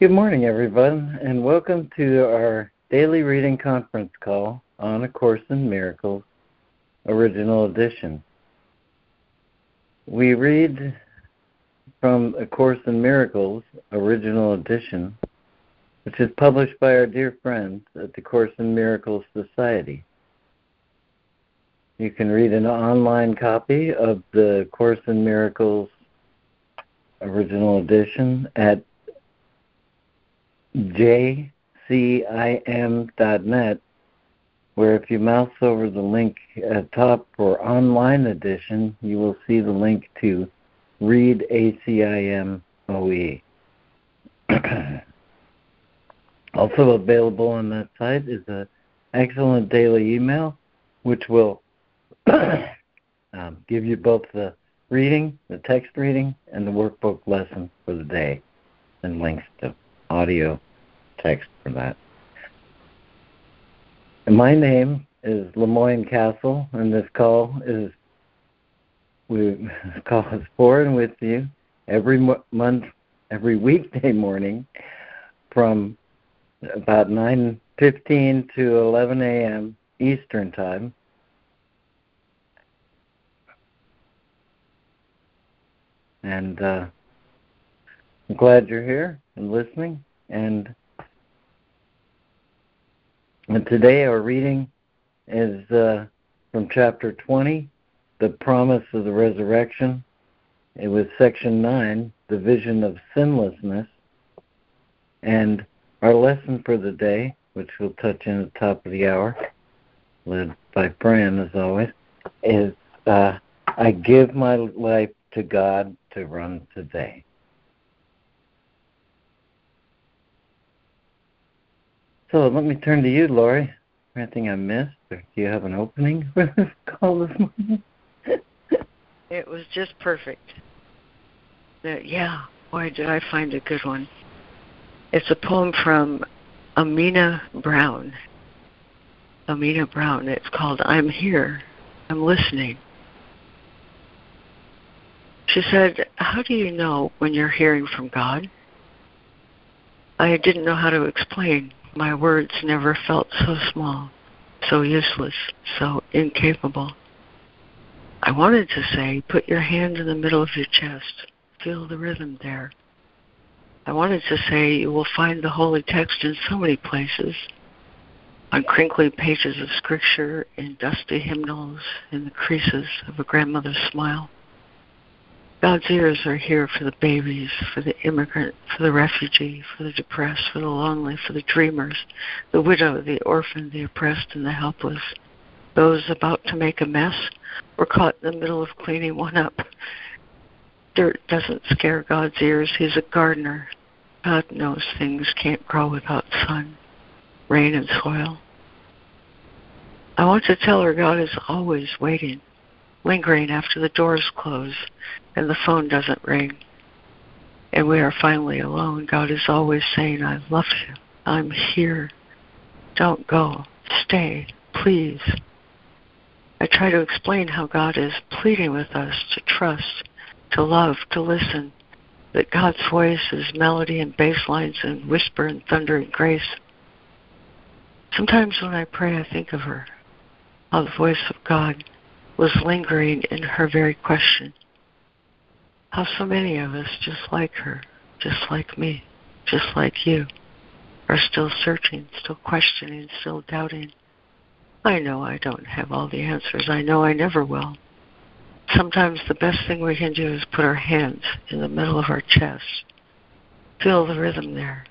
Good morning, everyone, and welcome to our daily reading conference call on A Course in Miracles, Original Edition. We read from A Course in Miracles, Original Edition, which is published by our dear friends at the Course in Miracles Society. You can read an online copy of the Course in Miracles Original Edition at jcim.net, where if you mouse over the link at top for online edition, you will see the link to read ACIM OE. also available on that site is an excellent daily email, which will um, give you both the reading, the text reading, and the workbook lesson for the day, and links to audio text for that. And my name is LeMoyne Castle, and this call is we call is for and with you every month, every weekday morning, from about 9:15 to 11 a.m. Eastern time. And uh, I'm glad you're here and listening. And, and today our reading is uh, from chapter 20, The Promise of the Resurrection. It was section 9, The Vision of Sinlessness. And our lesson for the day, which we'll touch in at the top of the hour, led by Fran as always, is uh, I give my life to God to run today. So let me turn to you, Lori. Anything I missed, or do you have an opening for this call this morning? it was just perfect. Uh, yeah, boy, did I find a good one. It's a poem from Amina Brown. Amina Brown. It's called I'm Here. I'm Listening. She said, How do you know when you're hearing from God? I didn't know how to explain. My words never felt so small, so useless, so incapable. I wanted to say, Put your hand in the middle of your chest. Feel the rhythm there. I wanted to say you will find the holy text in so many places on crinkly pages of scripture, in dusty hymnals, in the creases of a grandmother's smile. God's ears are here for the babies, for the immigrant, for the refugee, for the depressed, for the lonely, for the dreamers, the widow, the orphan, the oppressed, and the helpless. Those about to make a mess or caught in the middle of cleaning one up. Dirt doesn't scare God's ears. He's a gardener. God knows things can't grow without sun, rain, and soil. I want to tell her God is always waiting lingering after the doors close and the phone doesn't ring. And we are finally alone. God is always saying, I love you. I'm here. Don't go. Stay, please. I try to explain how God is pleading with us to trust, to love, to listen, that God's voice is melody and bass lines and whisper and thunder and grace. Sometimes when I pray, I think of her, how the voice of God was lingering in her very question. How so many of us, just like her, just like me, just like you, are still searching, still questioning, still doubting. I know I don't have all the answers. I know I never will. Sometimes the best thing we can do is put our hands in the middle of our chest, feel the rhythm there,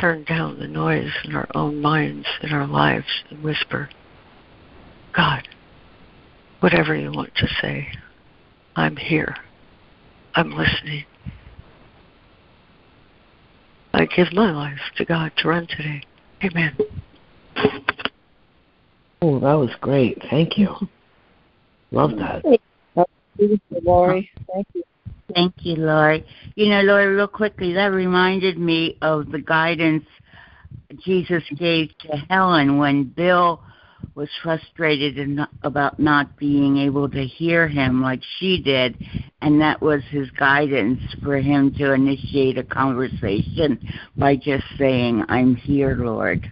turn down the noise in our own minds, in our lives, and whisper, God, whatever you want to say. I'm here. I'm listening. I give my life to God to run today. Amen. Oh, that was great. Thank you. Love that. Thank you, Lori. Thank you. Thank you, Lori. You know, Lori, real quickly, that reminded me of the guidance Jesus gave to Helen when Bill was frustrated about not being able to hear him like she did. and that was his guidance for him to initiate a conversation by just saying, I'm here, Lord.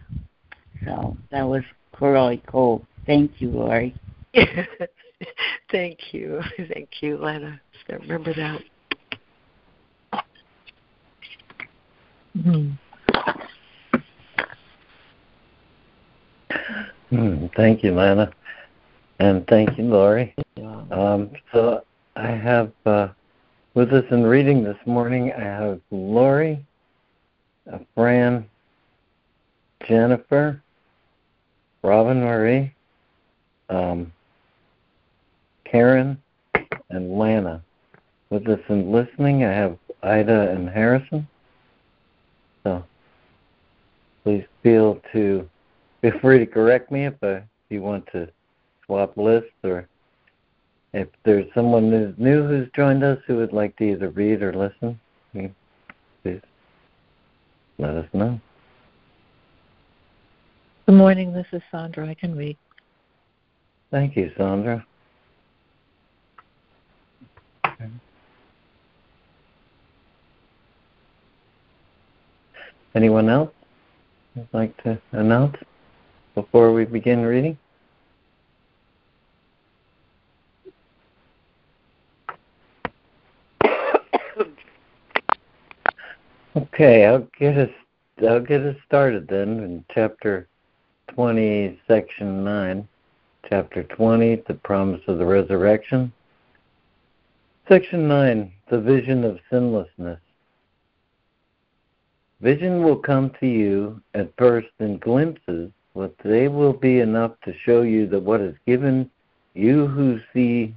So that was really cool. Thank you, Lori. Thank you. Thank you, Lana. I remember that. Mm. Mm, thank you, Lana. And thank you, Lori. Um, so I have uh, with us in reading this morning, I have Lori, Fran, Jennifer, Robin Marie, um, Karen, and Lana. With us in listening, I have Ida and Harrison. So please feel to feel free to correct me if, I, if you want to swap lists or if there's someone who's new who's joined us who would like to either read or listen, please let us know. Good morning. This is Sandra. I can read. Thank you, Sandra. Anyone else would like to announce before we begin reading? Okay, I'll get us I'll get us started then in chapter 20, section 9. Chapter 20, the promise of the resurrection. Section 9, the vision of sinlessness. Vision will come to you at first in glimpses, but they will be enough to show you that what is given you who see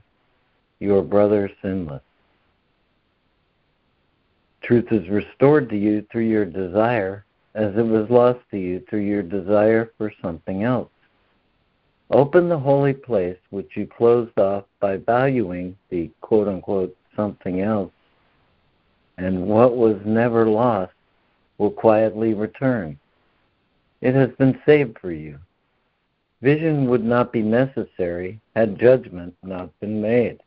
your brother sinless. Truth is restored to you through your desire, as it was lost to you through your desire for something else. Open the holy place which you closed off by valuing the quote unquote something else, and what was never lost will quietly return. It has been saved for you. Vision would not be necessary had judgment not been made.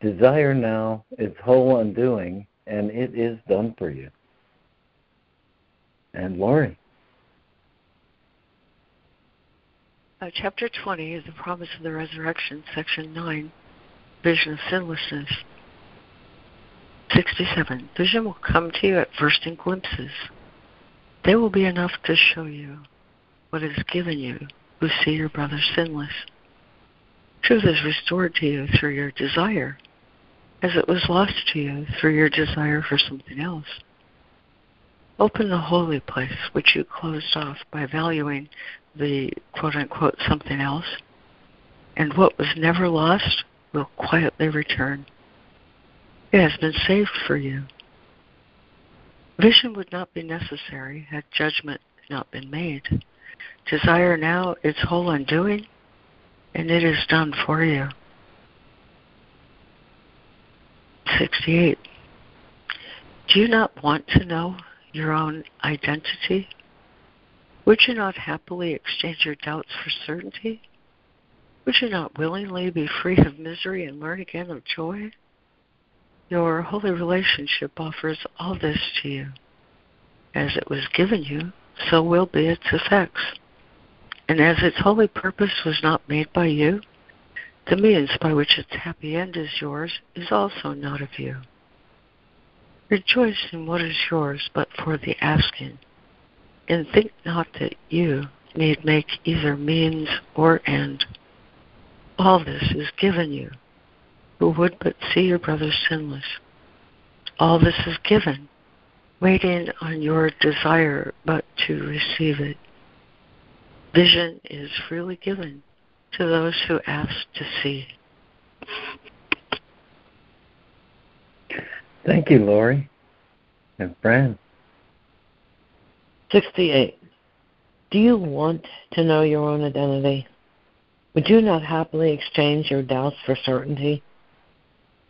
Desire now its whole undoing, and it is done for you. And Lori. Uh, chapter 20 is the promise of the resurrection, section 9, vision of sinlessness. 67. Vision will come to you at first in glimpses. They will be enough to show you what is given you who see your brother sinless. Truth is restored to you through your desire, as it was lost to you through your desire for something else. Open the holy place which you closed off by valuing the quote unquote something else, and what was never lost will quietly return. It has been saved for you. Vision would not be necessary had judgment not been made. Desire now its whole undoing, and it is done for you. 68. Do you not want to know your own identity? Would you not happily exchange your doubts for certainty? Would you not willingly be free of misery and learn again of joy? Your holy relationship offers all this to you. As it was given you, so will be its effects. And as its holy purpose was not made by you, the means by which its happy end is yours is also not of you. Rejoice in what is yours but for the asking, and think not that you need make either means or end. All this is given you, who would but see your brother sinless. All this is given, waiting on your desire but to receive it. Vision is freely given to those who ask to see. Thank you, Lori and Fran. 68. Do you want to know your own identity? Would you not happily exchange your doubts for certainty?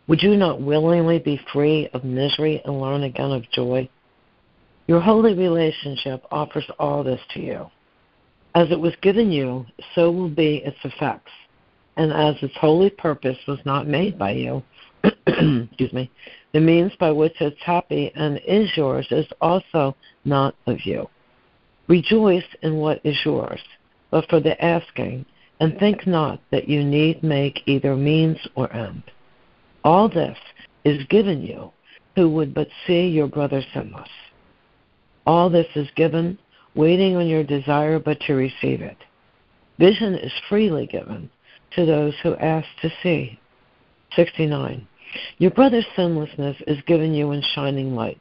Would you not willingly be free of misery and learn again of joy? Your holy relationship offers all this to you. As it was given you, so will be its effects. And as its holy purpose was not made by you, excuse me, the means by which it's happy and is yours is also not of you. Rejoice in what is yours, but for the asking, and think not that you need make either means or end. All this is given you who would but see your brother sinless. All this is given, waiting on your desire but to receive it. Vision is freely given to those who ask to see. 69. Your brother's sinlessness is given you in shining light,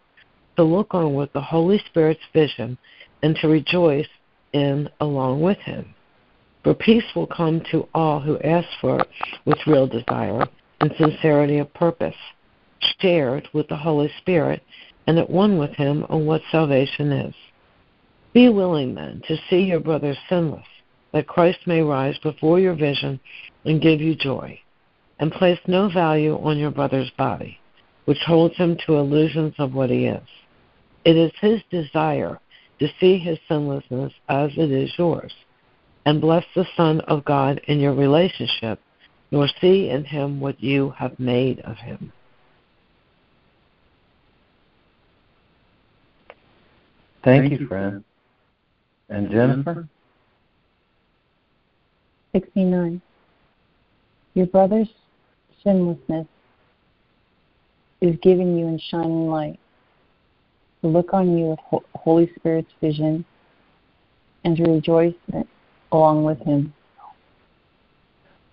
to look on with the Holy Spirit's vision and to rejoice in along with him. For peace will come to all who ask for it with real desire and sincerity of purpose, shared with the Holy Spirit and at one with him on what salvation is. Be willing then to see your brother sinless, that Christ may rise before your vision and give you joy and place no value on your brother's body, which holds him to illusions of what he is. It is his desire to see his sinlessness as it is yours, and bless the Son of God in your relationship, nor see in him what you have made of him. Thank, Thank you, Fran. And Jennifer? 69. Your brother's sinlessness is giving you in shining light. Look on you with Holy Spirit's vision and to rejoice along with Him.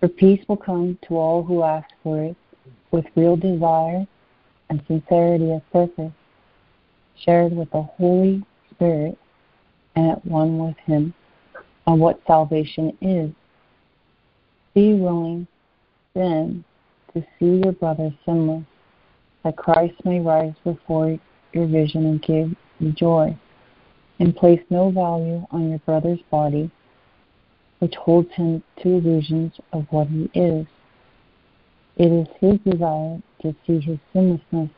For peace will come to all who ask for it with real desire and sincerity of purpose, shared with the Holy Spirit and at one with Him on what salvation is. Be willing then to see your brother sinless, that Christ may rise before your vision and give you joy. And place no value on your brother's body, which holds him to illusions of what he is. It is his desire to see his sinlessness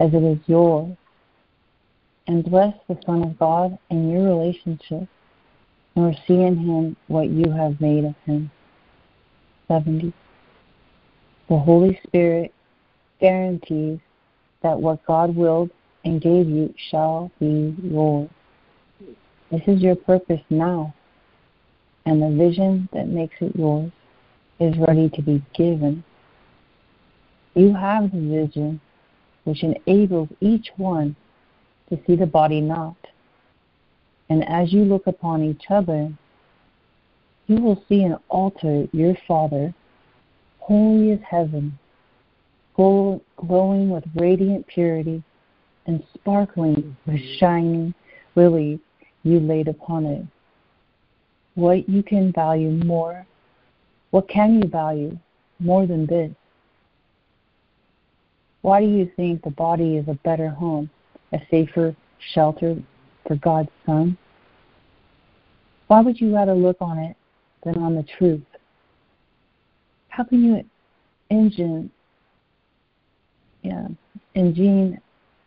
as it is yours. And bless the Son of God in your relationship, nor see in him what you have made of him. 70. The Holy Spirit guarantees that what God willed and gave you shall be yours. This is your purpose now, and the vision that makes it yours is ready to be given. You have the vision which enables each one to see the body not. And as you look upon each other, you will see an altar, your Father holy as heaven, glowing with radiant purity and sparkling with mm-hmm. shining lilies you laid upon it. What you can value more, what can you value more than this? Why do you think the body is a better home, a safer shelter for God's Son? Why would you rather look on it than on the truth? how can you engine yeah, engine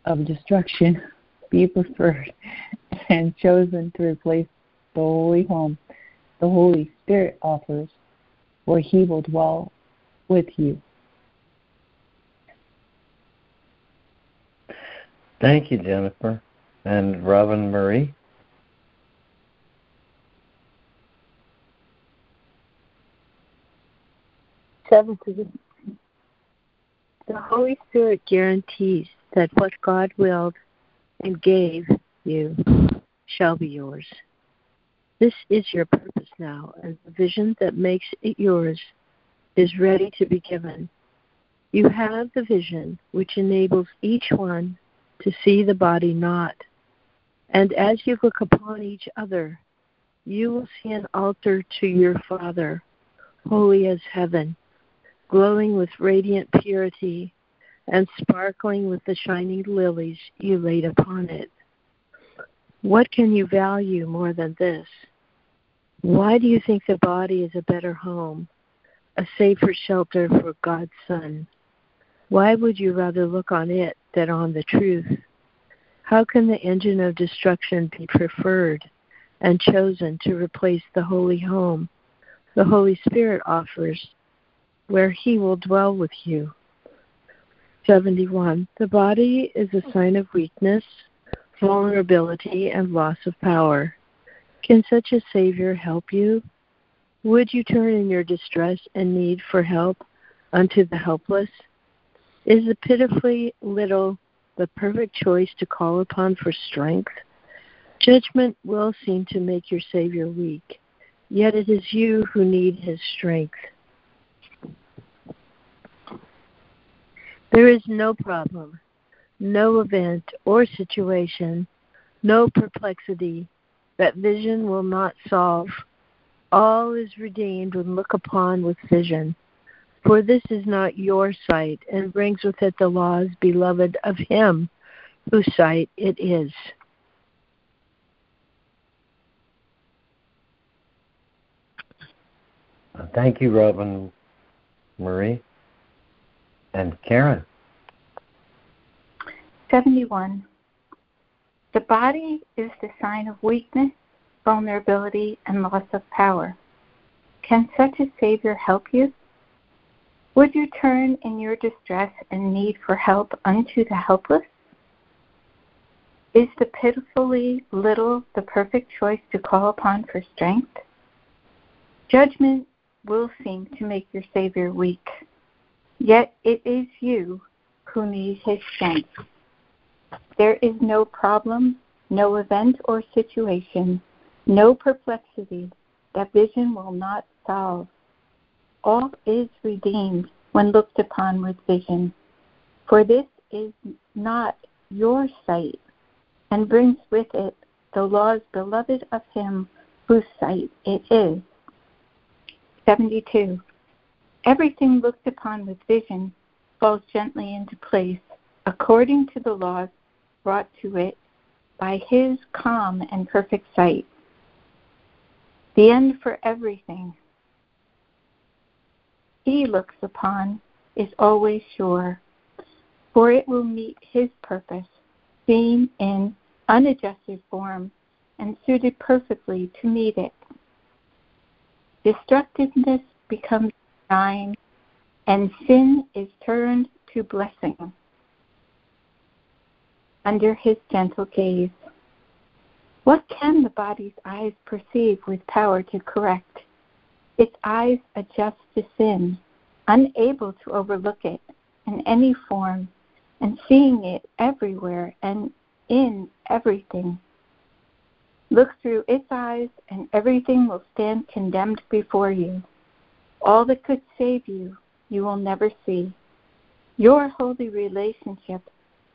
of destruction be preferred and chosen to replace the holy home the Holy Spirit offers, where He will dwell with you. Thank you, Jennifer. And Robin Marie? Seventh the Holy Spirit guarantees that what God willed and gave you shall be yours. This is your purpose now, and the vision that makes it yours is ready to be given. You have the vision which enables each one to see the body not. And as you look upon each other, you will see an altar to your Father, holy as heaven glowing with radiant purity and sparkling with the shining lilies you laid upon it. What can you value more than this? Why do you think the body is a better home, a safer shelter for God's Son? Why would you rather look on it than on the truth? How can the engine of destruction be preferred and chosen to replace the holy home the Holy Spirit offers where he will dwell with you. 71. The body is a sign of weakness, vulnerability, and loss of power. Can such a Savior help you? Would you turn in your distress and need for help unto the helpless? Is the pitifully little the perfect choice to call upon for strength? Judgment will seem to make your Savior weak, yet it is you who need his strength. There is no problem, no event or situation, no perplexity that vision will not solve. All is redeemed when looked upon with vision. For this is not your sight, and brings with it the laws beloved of him whose sight it is. Uh, thank you, Robin Marie. And Karen. 71. The body is the sign of weakness, vulnerability, and loss of power. Can such a Savior help you? Would you turn in your distress and need for help unto the helpless? Is the pitifully little the perfect choice to call upon for strength? Judgment will seem to make your Savior weak, yet it is you who need his strength. There is no problem, no event or situation, no perplexity that vision will not solve. All is redeemed when looked upon with vision. For this is not your sight, and brings with it the laws beloved of him whose sight it is. 72. Everything looked upon with vision falls gently into place according to the laws brought to it by his calm and perfect sight. The end for everything he looks upon is always sure, for it will meet his purpose, seen in unadjusted form and suited perfectly to meet it. Destructiveness becomes benign, and sin is turned to blessing under his gentle gaze. What can the body's eyes perceive with power to correct? Its eyes adjust to sin, unable to overlook it in any form, and seeing it everywhere and in everything. Look through its eyes, and everything will stand condemned before you. All that could save you, you will never see. Your holy relationship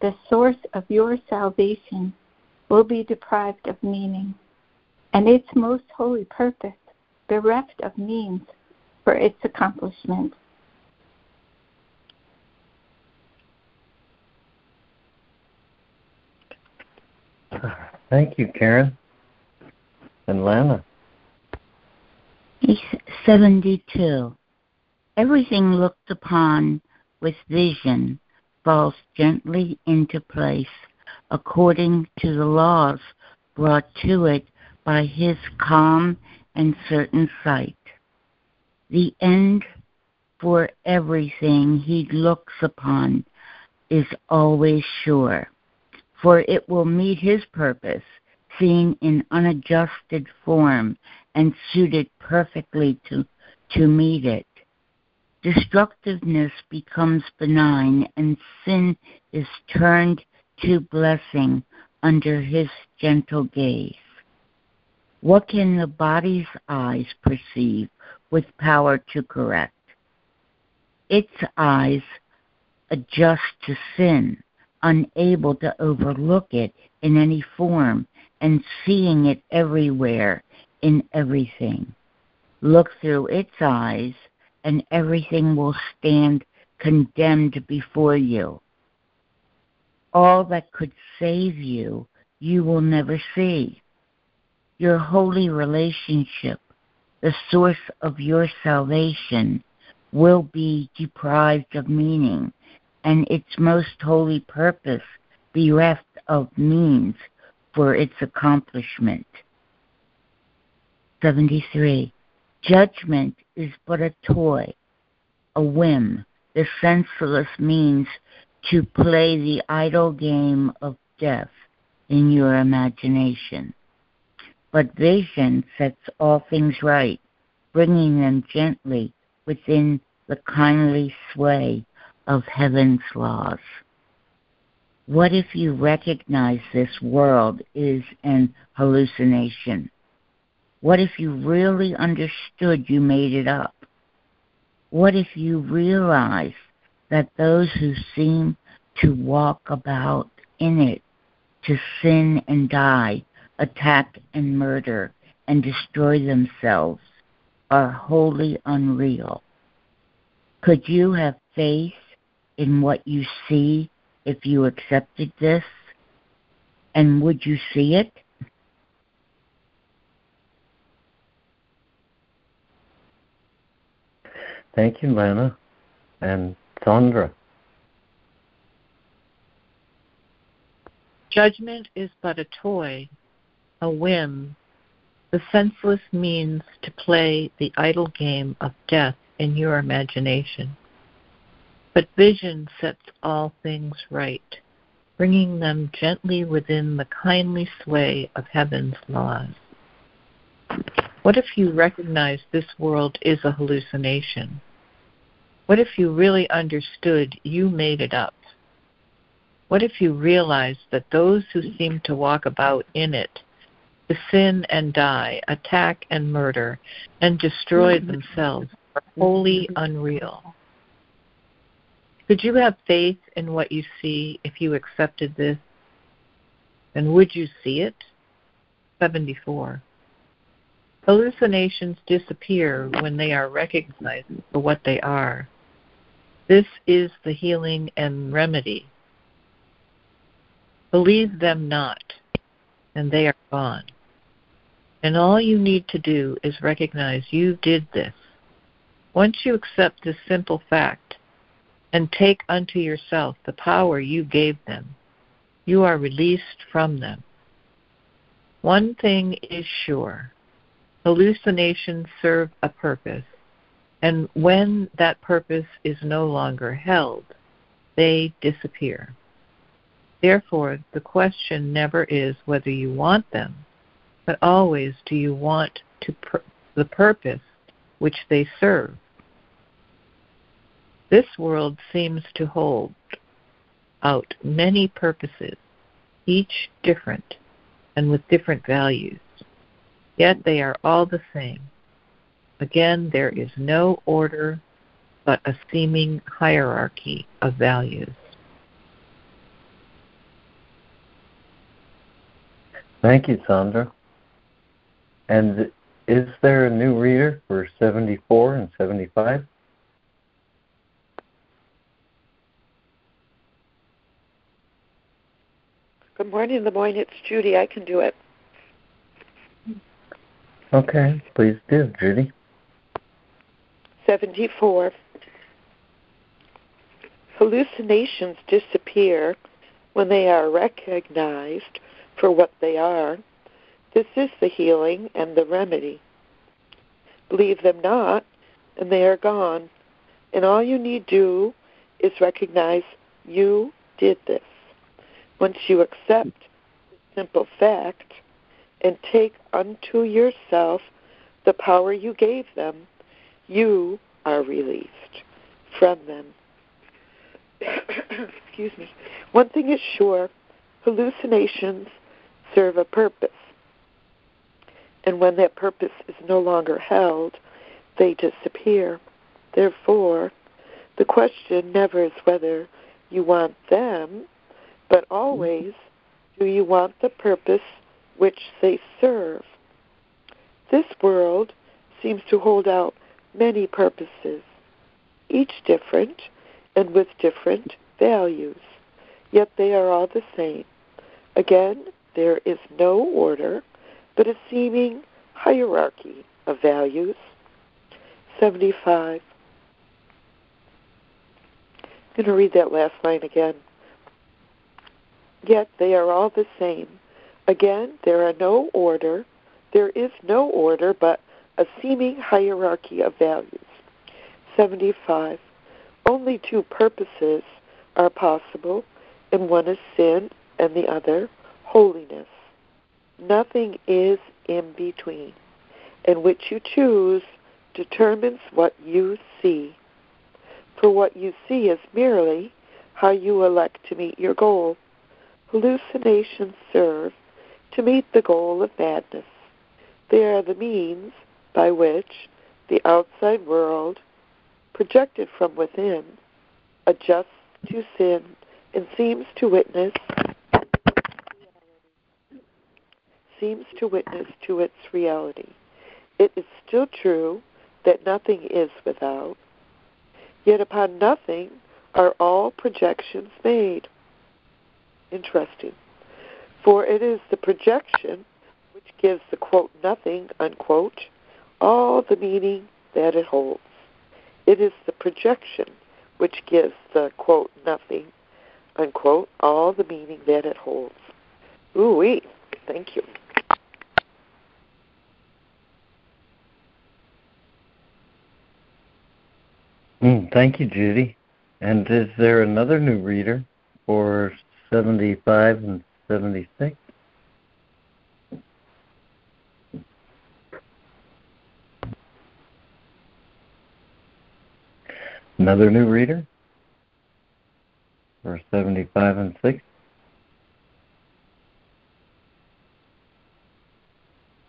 the source of your salvation will be deprived of meaning, and its most holy purpose bereft of means for its accomplishment. Thank you, Karen. And Lana. 72. Everything looked upon with vision falls gently into place according to the laws brought to it by his calm and certain sight. The end for everything he looks upon is always sure, for it will meet his purpose, seen in unadjusted form and suited perfectly to, to meet it destructiveness becomes benign and sin is turned to blessing under his gentle gaze. What can the body's eyes perceive with power to correct? Its eyes adjust to sin, unable to overlook it in any form and seeing it everywhere in everything. Look through its eyes and everything will stand condemned before you. All that could save you, you will never see. Your holy relationship, the source of your salvation, will be deprived of meaning, and its most holy purpose bereft of means for its accomplishment. 73. Judgment is but a toy, a whim, the senseless means to play the idle game of death in your imagination. But vision sets all things right, bringing them gently within the kindly sway of heaven's laws. What if you recognize this world is an hallucination? What if you really understood you made it up? What if you realized that those who seem to walk about in it, to sin and die, attack and murder, and destroy themselves, are wholly unreal? Could you have faith in what you see if you accepted this? And would you see it? Thank you, Lana. And Sandra. Judgment is but a toy, a whim, the senseless means to play the idle game of death in your imagination. But vision sets all things right, bringing them gently within the kindly sway of heaven's laws. What if you recognize this world is a hallucination? What if you really understood you made it up? What if you realized that those who seem to walk about in it, to sin and die, attack and murder, and destroy themselves, are wholly unreal? Could you have faith in what you see if you accepted this? And would you see it? 74. Hallucinations disappear when they are recognized for what they are. This is the healing and remedy. Believe them not, and they are gone. And all you need to do is recognize you did this. Once you accept this simple fact, and take unto yourself the power you gave them. You are released from them. One thing is sure hallucinations serve a purpose, and when that purpose is no longer held, they disappear. Therefore, the question never is whether you want them, but always do you want to the purpose which they serve. This world seems to hold out many purposes, each different and with different values, yet they are all the same. Again, there is no order but a seeming hierarchy of values. Thank you, Sandra. And is there a new reader for 74 and 75? Good morning, LeMoyne. It's Judy. I can do it. Okay, please do, Judy. 74. Hallucinations disappear when they are recognized for what they are. This is the healing and the remedy. Believe them not, and they are gone. And all you need do is recognize you did this. Once you accept the simple fact and take unto yourself the power you gave them, you are released from them. Excuse me. One thing is sure hallucinations serve a purpose. And when that purpose is no longer held, they disappear. Therefore, the question never is whether you want them but always do you want the purpose which they serve. This world seems to hold out many purposes, each different and with different values, yet they are all the same. Again, there is no order, but a seeming hierarchy of values. 75. I'm going to read that last line again yet they are all the same. Again, there are no order, there is no order, but a seeming hierarchy of values. 75. Only two purposes are possible, and one is sin and the other holiness. Nothing is in between, and which you choose determines what you see. For what you see is merely how you elect to meet your goal. Hallucinations serve to meet the goal of madness. They are the means by which the outside world, projected from within, adjusts to sin and seems to witness seems to witness to its reality. It is still true that nothing is without, yet upon nothing are all projections made. Interesting. For it is the projection which gives the quote nothing unquote all the meaning that it holds. It is the projection which gives the quote nothing unquote all the meaning that it holds. Ooh wee. Thank you. Mm, thank you, Judy. And is there another new reader for 75 and 76? Another new reader verse 75 and 6?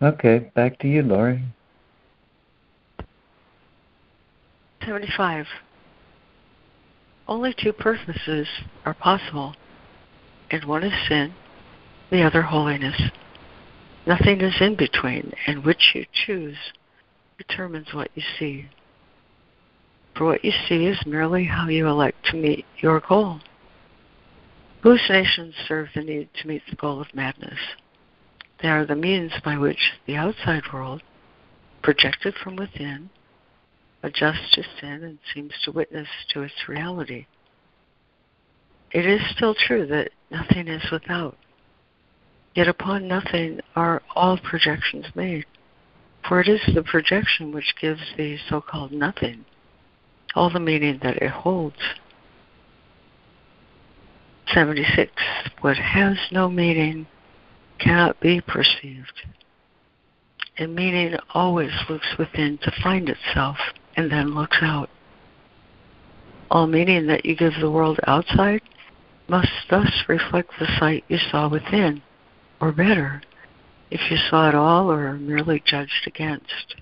Okay, back to you, Lori. 75. Only two purposes are possible, and one is sin, the other holiness. Nothing is in between, and which you choose determines what you see. For what you see is merely how you elect to meet your goal. Hallucinations serve the need to meet the goal of madness. They are the means by which the outside world, projected from within, adjusts to sin and seems to witness to its reality. It is still true that nothing is without. Yet upon nothing are all projections made. For it is the projection which gives the so called nothing all the meaning that it holds. 76. What has no meaning cannot be perceived. And meaning always looks within to find itself and then looks out. All meaning that you give the world outside must thus reflect the sight you saw within, or better, if you saw it all or are merely judged against.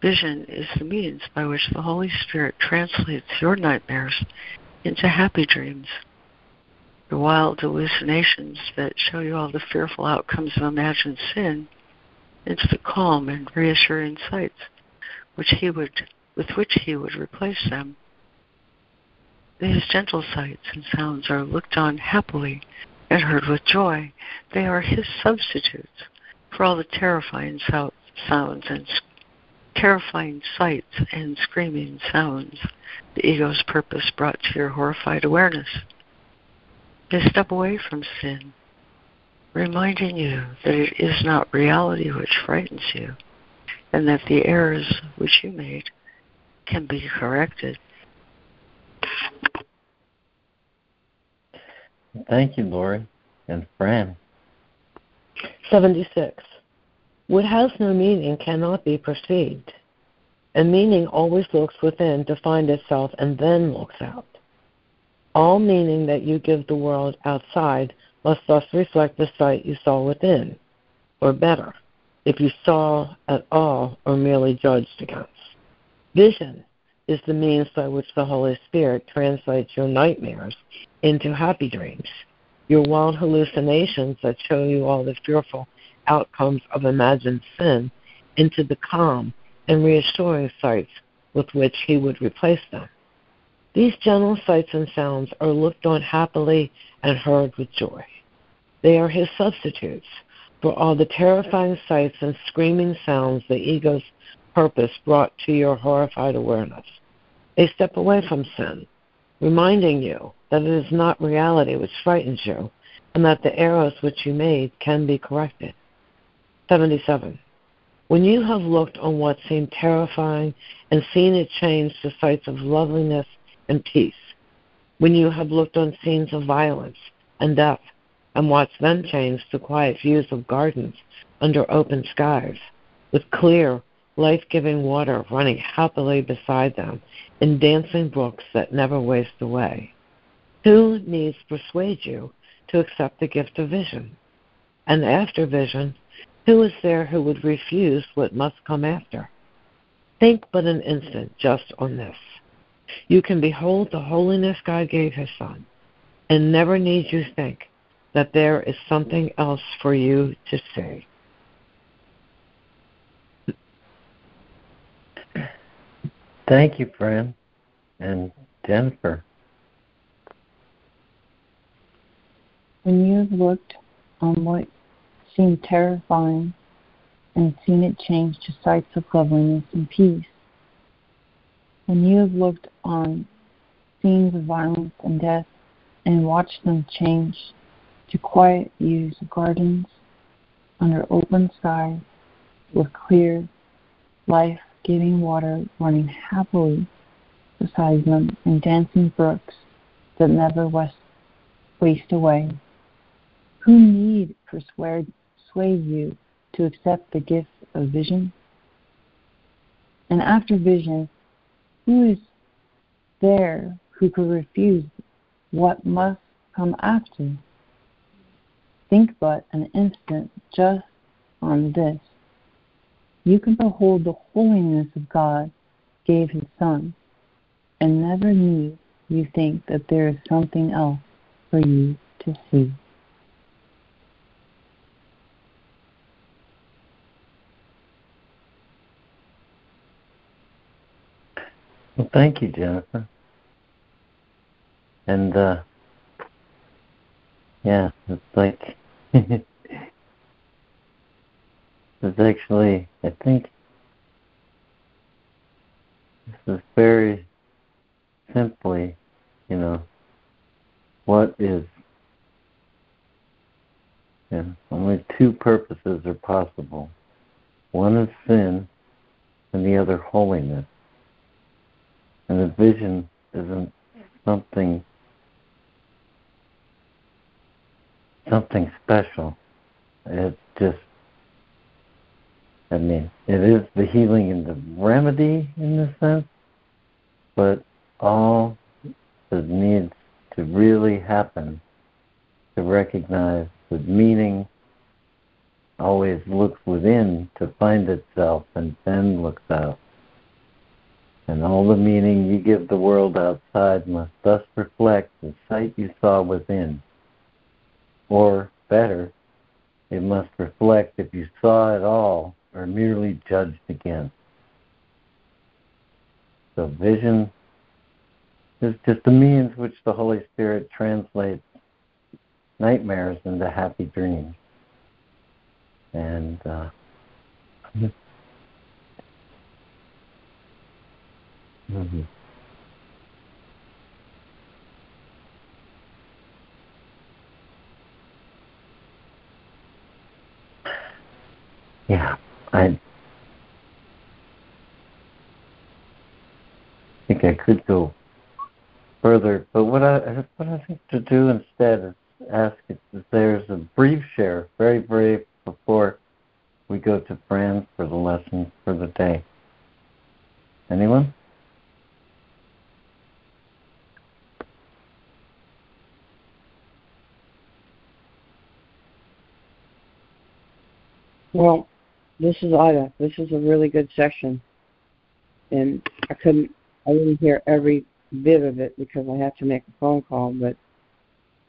Vision is the means by which the Holy Spirit translates your nightmares into happy dreams. The wild hallucinations that show you all the fearful outcomes of imagined sin into the calm and reassuring sights which he would with which he would replace them. These gentle sights and sounds are looked on happily and heard with joy. They are his substitutes for all the terrifying sounds and terrifying sights and screaming sounds the ego's purpose brought to your horrified awareness. They step away from sin, reminding you that it is not reality which frightens you, and that the errors which you made can be corrected. Thank you, Lori and Fran. 76. What has no meaning cannot be perceived. And meaning always looks within to find itself and then looks out. All meaning that you give the world outside must thus reflect the sight you saw within, or better, if you saw at all or merely judged against. Vision is the means by which the Holy Spirit translates your nightmares into happy dreams, your wild hallucinations that show you all the fearful outcomes of imagined sin into the calm and reassuring sights with which he would replace them. These gentle sights and sounds are looked on happily and heard with joy. They are his substitutes for all the terrifying sights and screaming sounds the ego's purpose brought to your horrified awareness. They step away from sin, reminding you that it is not reality which frightens you, and that the errors which you made can be corrected. 77. When you have looked on what seemed terrifying and seen it change to sights of loveliness and peace, when you have looked on scenes of violence and death and watched them change to quiet views of gardens under open skies with clear, life giving water running happily beside them in dancing brooks that never waste away. Who needs persuade you to accept the gift of vision? And after vision, who is there who would refuse what must come after? Think but an instant just on this. You can behold the holiness God gave His Son, and never need you think that there is something else for you to see. Thank you, friend, and Jennifer. When you have looked on what seemed terrifying and seen it change to sights of loveliness and peace, when you have looked on scenes of violence and death and watched them change to quiet views of gardens under open skies with clear, life giving water running happily beside them and dancing brooks that never waste away. Who need persuade, you to accept the gift of vision? And after vision, who is there who could refuse what must come after? Think but an instant just on this. You can behold the holiness of God gave his Son, and never need you think that there is something else for you to see. Well, thank you, Jennifer. And uh, yeah, it's like it's actually I think this is very simply, you know, what is yeah, only two purposes are possible. One is sin and the other holiness. And the vision isn't something something special. It's just I mean, it is the healing and the remedy in the sense, but all that needs to really happen to recognize that meaning always looks within to find itself and then looks out and all the meaning you give the world outside must thus reflect the sight you saw within. Or, better, it must reflect if you saw it all or merely judged against. So vision is just a means which the Holy Spirit translates nightmares into happy dreams. And uh, Mm-hmm. Yeah, I think I could go further, but what I what I think to do instead is ask if there's a brief share, very brief, before we go to Fran for the lesson for the day. Anyone? Well, this is Ida. This is a really good section, and I couldn't, I didn't hear every bit of it because I had to make a phone call, but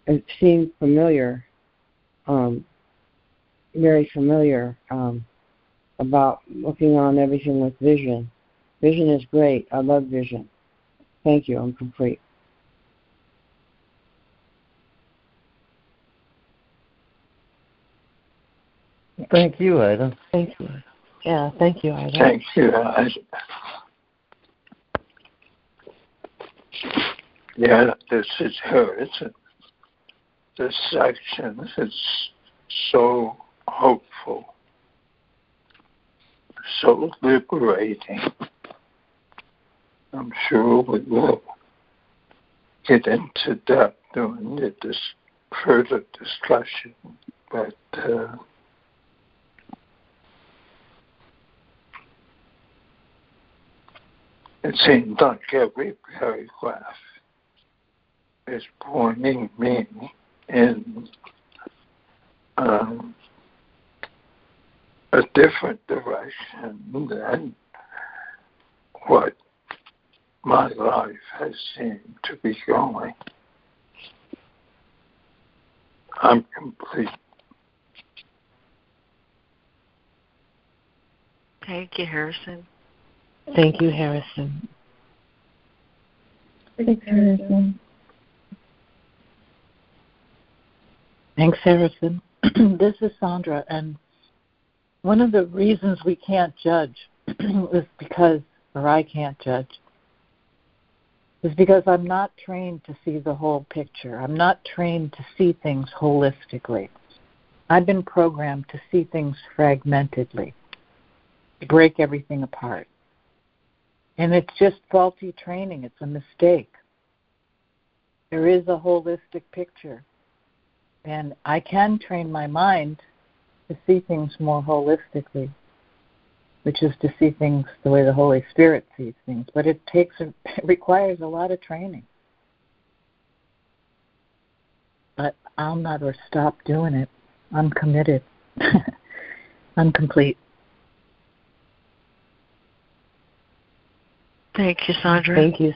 it seemed familiar, um, very familiar um, about looking on everything with vision. Vision is great. I love vision. Thank you. I'm complete. Thank you, Ida. Thank you. Yeah, thank you, Ida. Thank you, Ida. Yeah, this is her. It's a, this section is so hopeful, so liberating. I'm sure we will get into depth during the dis- further discussion, but uh, it seems like every paragraph is pointing me in um, a different direction than what my life has seemed to be going. I'm complete. Thank you, Harrison. Thank you, Harrison. Thanks, Harrison. Thanks, Harrison. this is Sandra, and one of the reasons we can't judge is because, or I can't judge, is because I'm not trained to see the whole picture. I'm not trained to see things holistically. I've been programmed to see things fragmentedly, to break everything apart. And it's just faulty training, it's a mistake. There is a holistic picture. And I can train my mind to see things more holistically, which is to see things the way the Holy Spirit sees things. But it takes a, it requires a lot of training. But I'll never stop doing it. I'm committed. I'm complete. Thank you, Sandra. Thank you.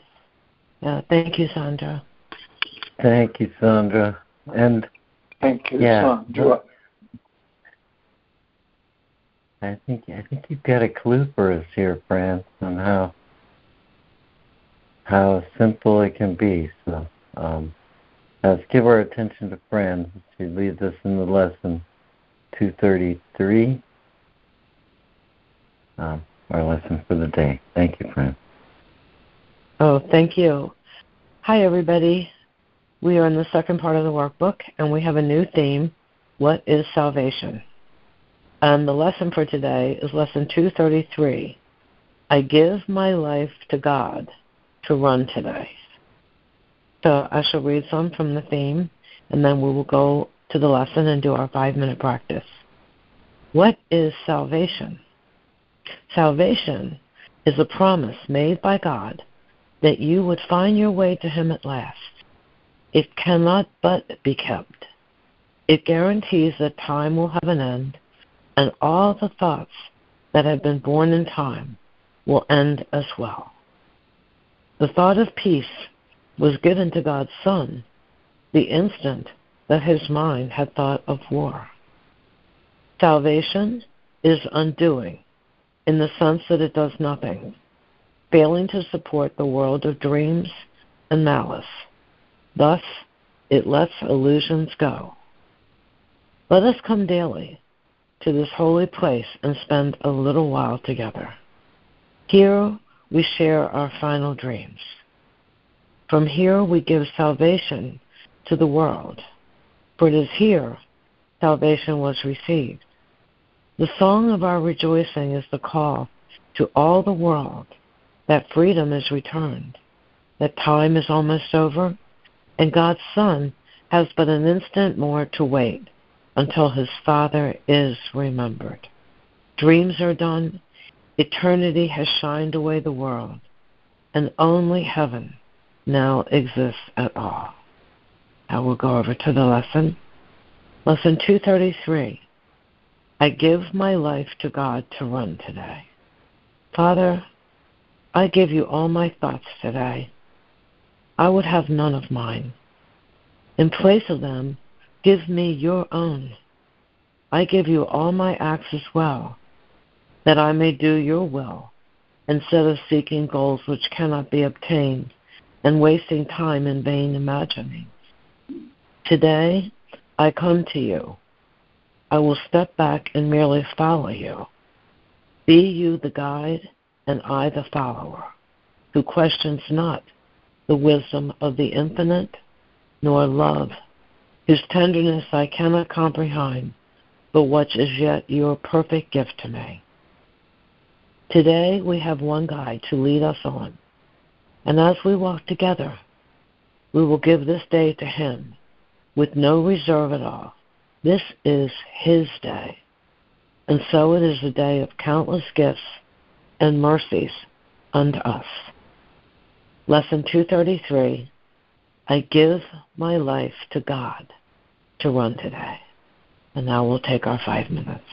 Yeah, thank you, Sandra. Thank you, Sandra. And Thank you, Yeah. Sandra. I think I think you've got a clue for us here, Fran, on how how simple it can be. So um, let's give our attention to Fran. She leads us in the lesson 233, um, our lesson for the day. Thank you, Fran. Oh, thank you. Hi, everybody. We are in the second part of the workbook, and we have a new theme What is salvation? And the lesson for today is lesson 233 I give my life to God to run today. So I shall read some from the theme, and then we will go to the lesson and do our five minute practice. What is salvation? Salvation is a promise made by God that you would find your way to Him at last. It cannot but be kept. It guarantees that time will have an end, and all the thoughts that have been born in time will end as well. The thought of peace was given to God's Son the instant that his mind had thought of war. Salvation is undoing in the sense that it does nothing, failing to support the world of dreams and malice. Thus, it lets illusions go. Let us come daily to this holy place and spend a little while together. Here we share our final dreams. From here we give salvation to the world, for it is here salvation was received. The song of our rejoicing is the call to all the world that freedom is returned, that time is almost over, and God's Son has but an instant more to wait until his Father is remembered. Dreams are done, eternity has shined away the world, and only heaven now exists at all. Now we'll go over to the lesson. Lesson 233 I give my life to God to run today. Father, I give you all my thoughts today. I would have none of mine. In place of them, give me your own. I give you all my acts as well, that I may do your will, instead of seeking goals which cannot be obtained and wasting time in vain imaginings. Today, I come to you. I will step back and merely follow you. Be you the guide, and I the follower, who questions not the wisdom of the infinite, nor love, whose tenderness I cannot comprehend, but which is yet your perfect gift to me. Today we have one guide to lead us on, and as we walk together, We will give this day to Him with no reserve at all. This is His day. And so it is a day of countless gifts and mercies unto us. Lesson 233 I give my life to God to run today. And now we'll take our five minutes.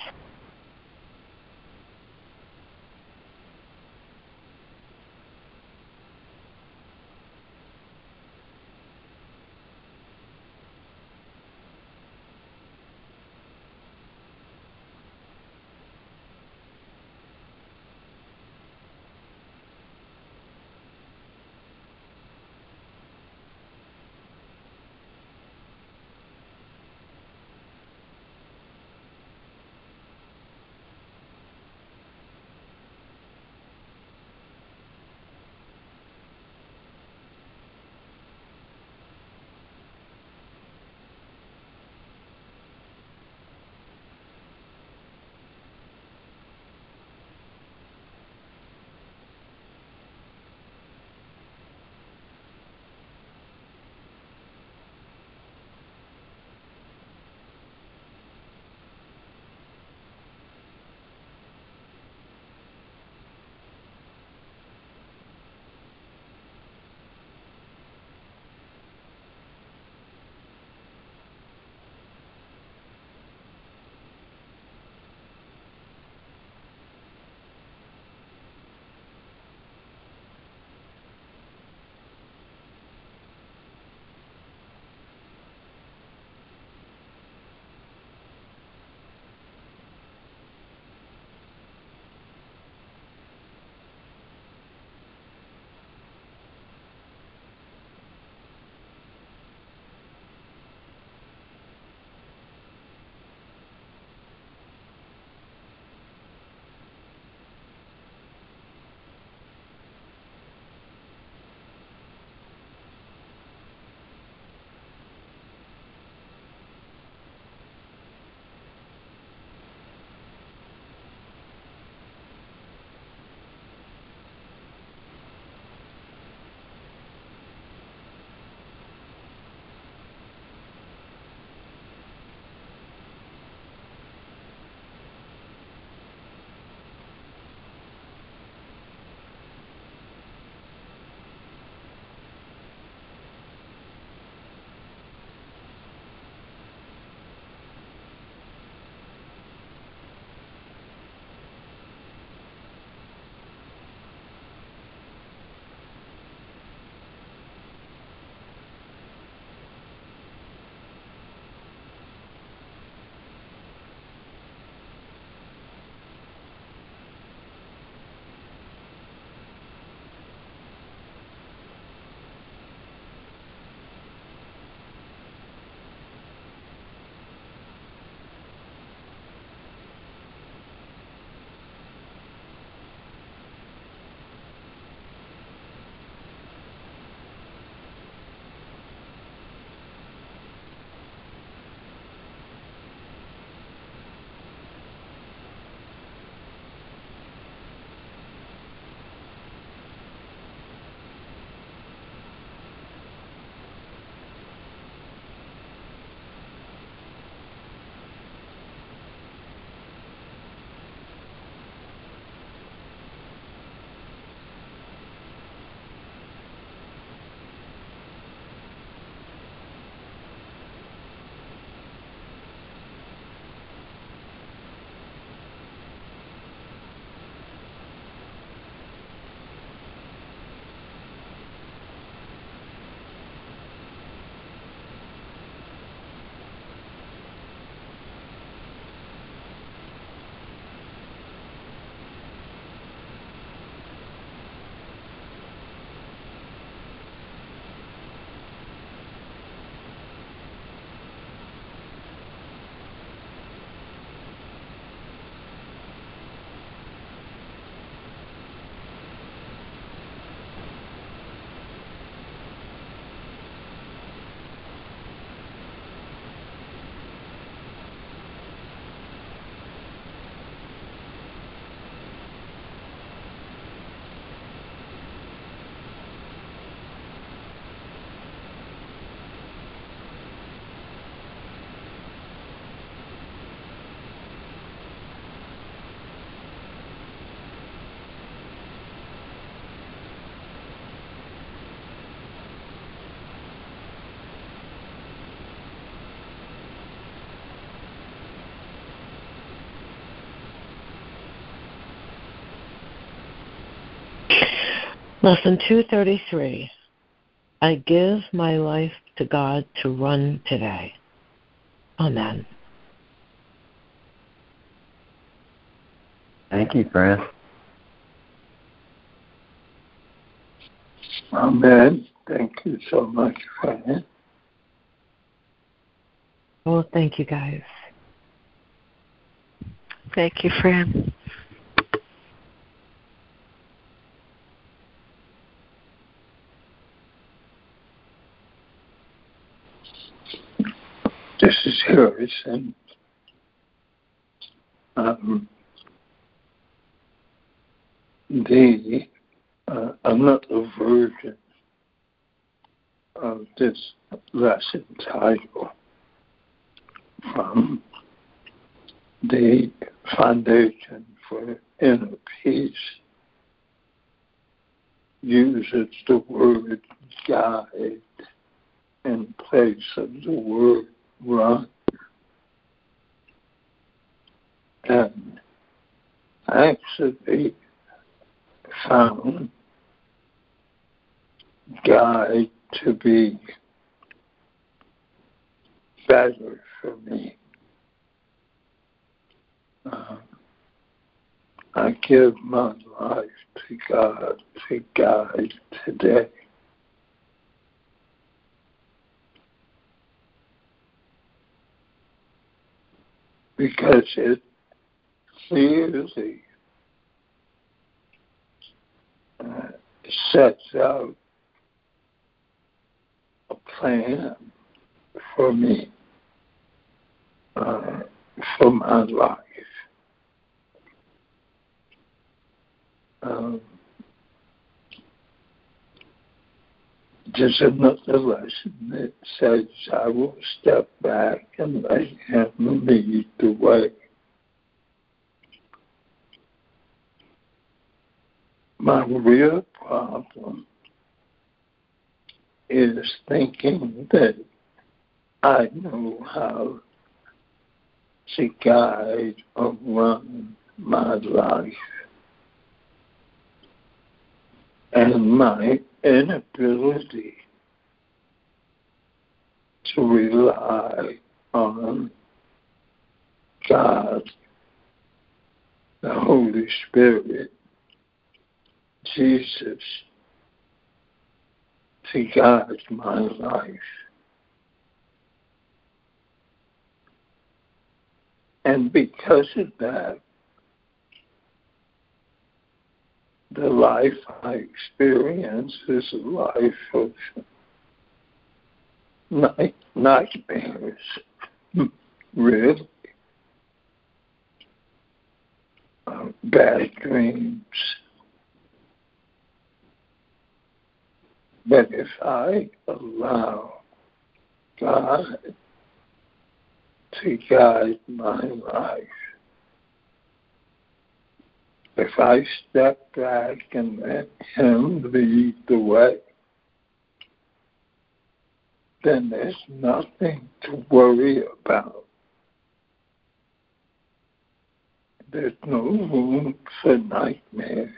Lesson 233 I give my life to God to run today. Amen. Thank you, Fran. Amen. Thank you so much, Fran. Well, oh, thank you guys. Thank you, Fran. Is Harrison. Um, the uh, another version of this lesson title from the Foundation for Inner Peace uses the word guide in place of the word run. And actually found guide to be better for me. Uh, I give my life to God to guide today. Because it clearly uh, sets out a plan for me, uh, for my life. Um, there's another lesson that says I will step back and let him lead the way. My real problem is thinking that I know how to guide or run my life. And my inability to rely on God, the Holy Spirit, Jesus, to guide my life. And because of that, the life I experience is a life of night, nightmares, really. Uh, bad dreams. But if I allow God to guide my life, if I step back and let Him lead the way, then there's nothing to worry about. There's no room for nightmares.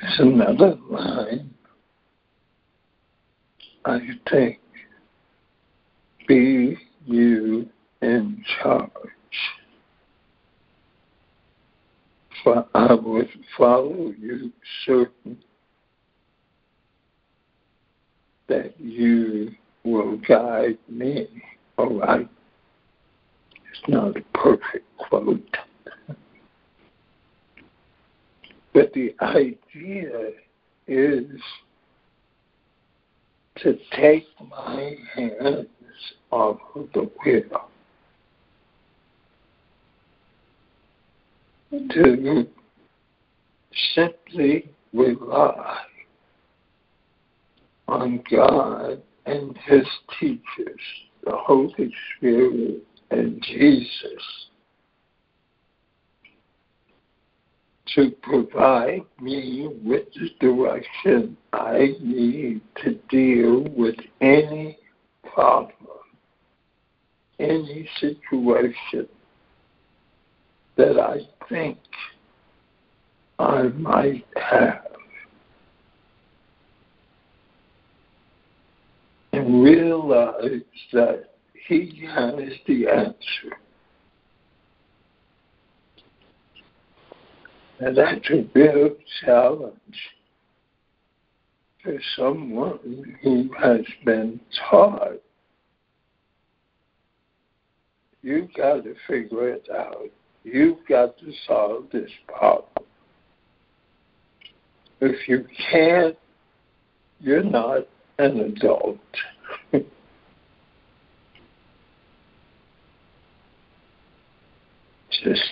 There's another line I think be you in charge. For I would follow you certain that you will guide me. All right. It's not a perfect quote. But the idea is to take my hands off of the wheel, to simply rely on God and His teachers, the Holy Spirit and Jesus to provide me with the direction I need to deal with any problem any situation that I think I might have. And realize that he has the answer. And that's a real challenge for someone who has been taught. You've got to figure it out. You've got to solve this problem. If you can't, you're not an adult. to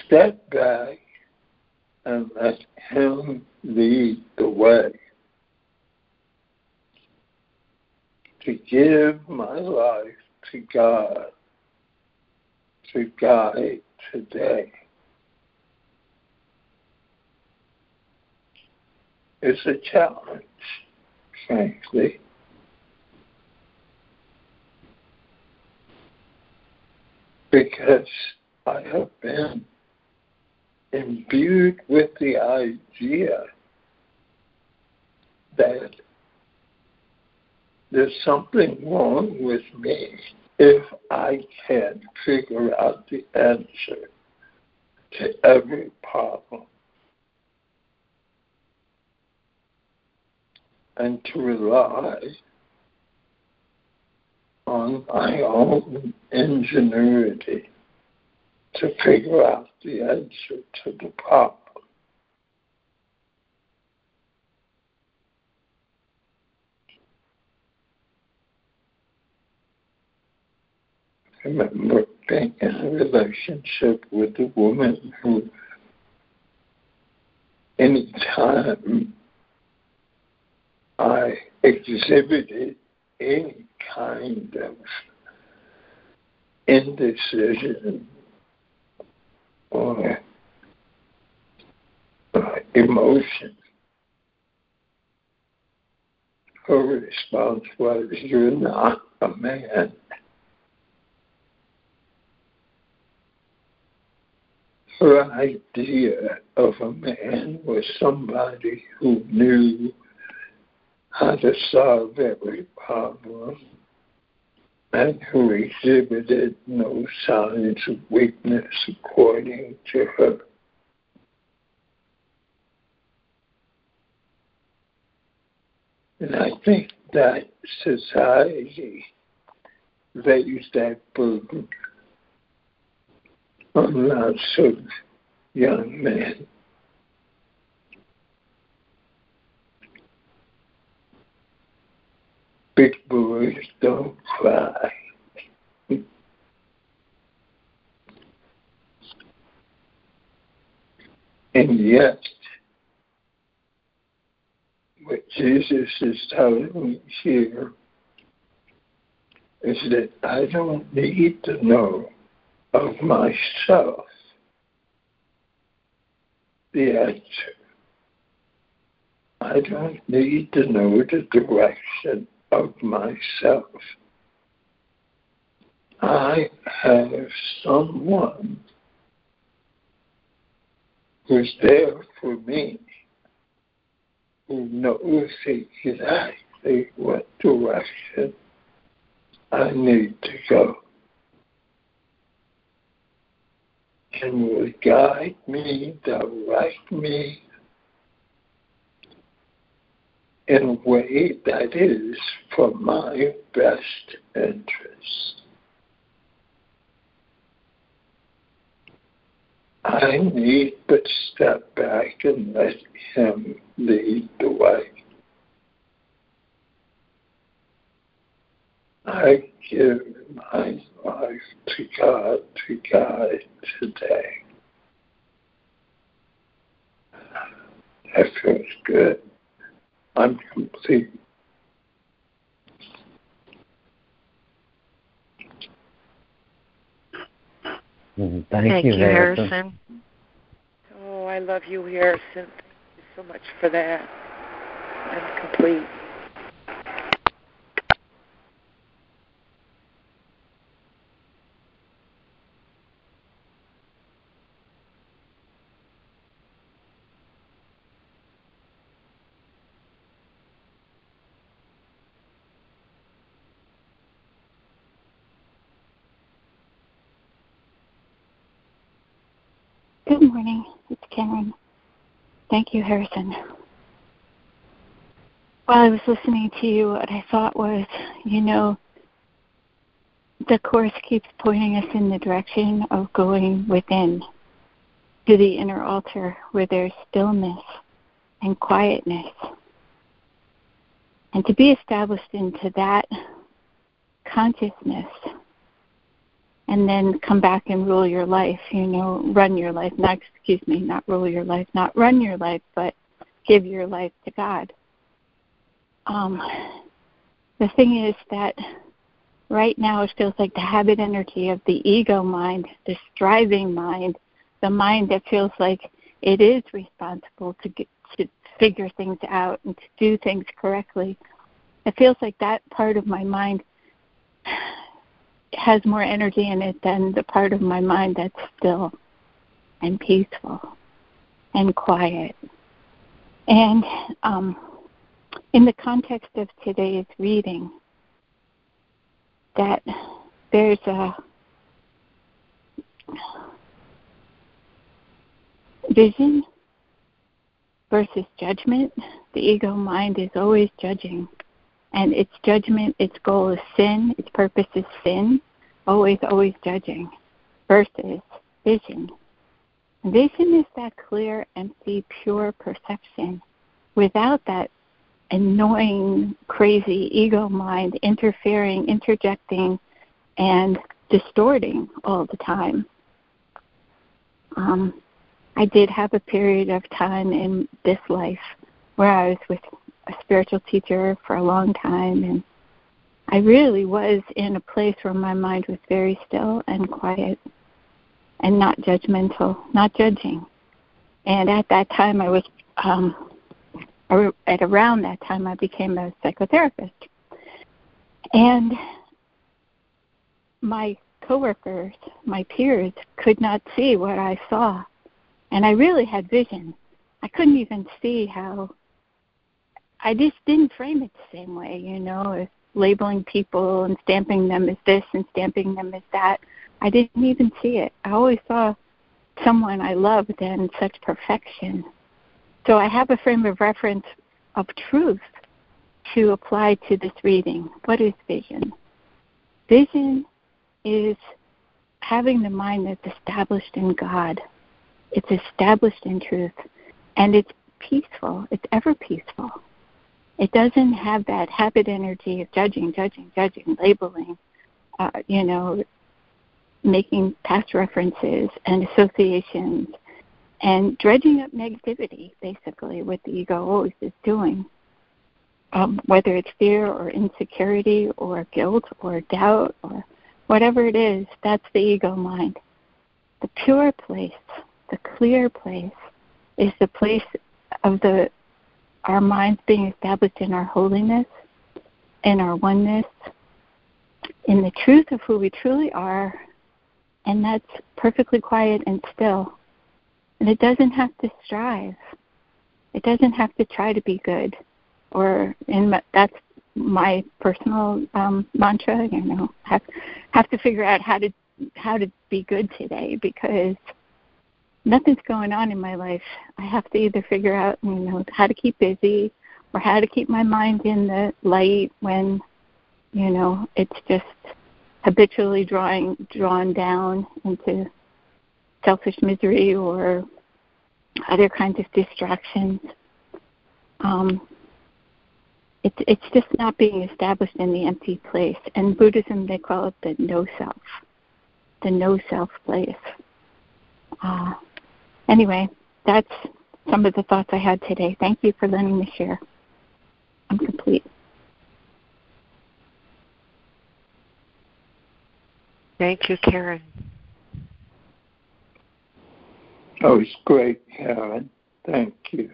step back and let Him lead the way. To give my life to God to guide today. It's a challenge, frankly. Because I have been imbued with the idea that there's something wrong with me if I can't figure out the answer to every problem. And to rely on my own ingenuity to figure out the answer to the problem. Remember being in a relationship with a woman who, anytime I exhibited any kind of indecision or uh, emotion. Her response was, You're not a man. Idea of a man was somebody who knew how to solve every problem and who exhibited no signs of weakness according to her. And I think that society lays that burden lots of young man. Big boys don't cry. And yet, what Jesus is telling me here is that I don't need to know of myself the answer. I don't need to know the direction of myself. I have someone who's there for me, who knows exactly what direction I need to go. And will guide me, direct me in a way that is for my best interest. I need but step back and let Him lead the way. I give my life to God to guide today. That feels good. I'm complete. Mm-hmm. Thank, Thank you, you, Harrison. Harrison. Oh, I love you, Harrison. Thank you so much for that. I'm complete. Good morning. It's Karen. Thank you, Harrison. While I was listening to you, what I thought was, you know, the Course keeps pointing us in the direction of going within to the inner altar where there's stillness and quietness. And to be established into that consciousness and then come back and rule your life, you know, run your life, not, excuse me, not rule your life, not run your life, but give your life to God. Um, the thing is that right now it feels like the habit energy of the ego mind, the striving mind, the mind that feels like it is responsible to get to figure things out and to do things correctly. It feels like that part of my mind has more energy in it than the part of my mind that's still and peaceful and quiet. And um, in the context of today's reading, that there's a vision versus judgment. The ego mind is always judging and its judgment, its goal is sin, its purpose is sin, always, always judging, versus vision. Vision is that clear, empty, pure perception without that annoying, crazy ego mind interfering, interjecting, and distorting all the time. Um, I did have a period of time in this life where I was with a spiritual teacher for a long time and I really was in a place where my mind was very still and quiet and not judgmental, not judging. And at that time I was um or at around that time I became a psychotherapist. And my coworkers, my peers could not see what I saw. And I really had vision. I couldn't even see how I just didn't frame it the same way, you know, labeling people and stamping them as this and stamping them as that. I didn't even see it. I always saw someone I loved in such perfection. So I have a frame of reference of truth to apply to this reading. What is vision? Vision is having the mind that's established in God. It's established in truth. And it's peaceful. It's ever peaceful. It doesn't have that habit energy of judging, judging, judging, labeling, uh, you know, making past references and associations and dredging up negativity, basically, what the ego always is doing. Um, whether it's fear or insecurity or guilt or doubt or whatever it is, that's the ego mind. The pure place, the clear place, is the place of the our minds being established in our holiness, in our oneness, in the truth of who we truly are, and that's perfectly quiet and still. And it doesn't have to strive. It doesn't have to try to be good, or my, that's my personal um, mantra. You know, have have to figure out how to how to be good today because nothing's going on in my life. I have to either figure out, you know, how to keep busy or how to keep my mind in the light when, you know, it's just habitually drawing drawn down into selfish misery or other kinds of distractions. Um, it's it's just not being established in the empty place. And Buddhism they call it the no self, the no self place. Uh, Anyway, that's some of the thoughts I had today. Thank you for letting me share. I'm complete. Thank you, Karen. That was great, Karen. Thank you.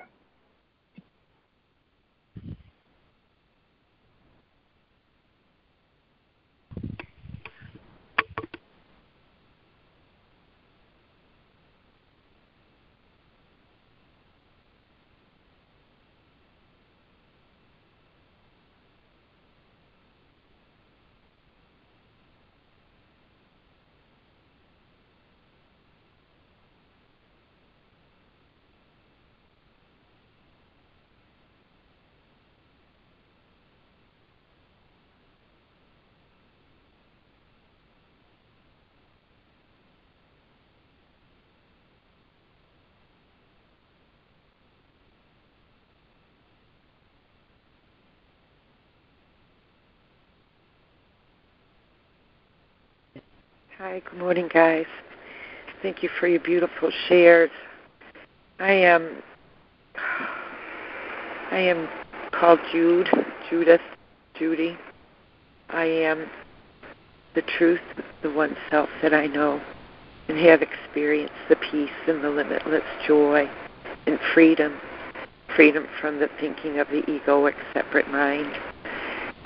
Hi, good morning, guys. Thank you for your beautiful shares. I am I am called Jude, Judith, Judy. I am the truth, the one self that I know and have experienced the peace and the limitless joy and freedom, freedom from the thinking of the egoic separate mind.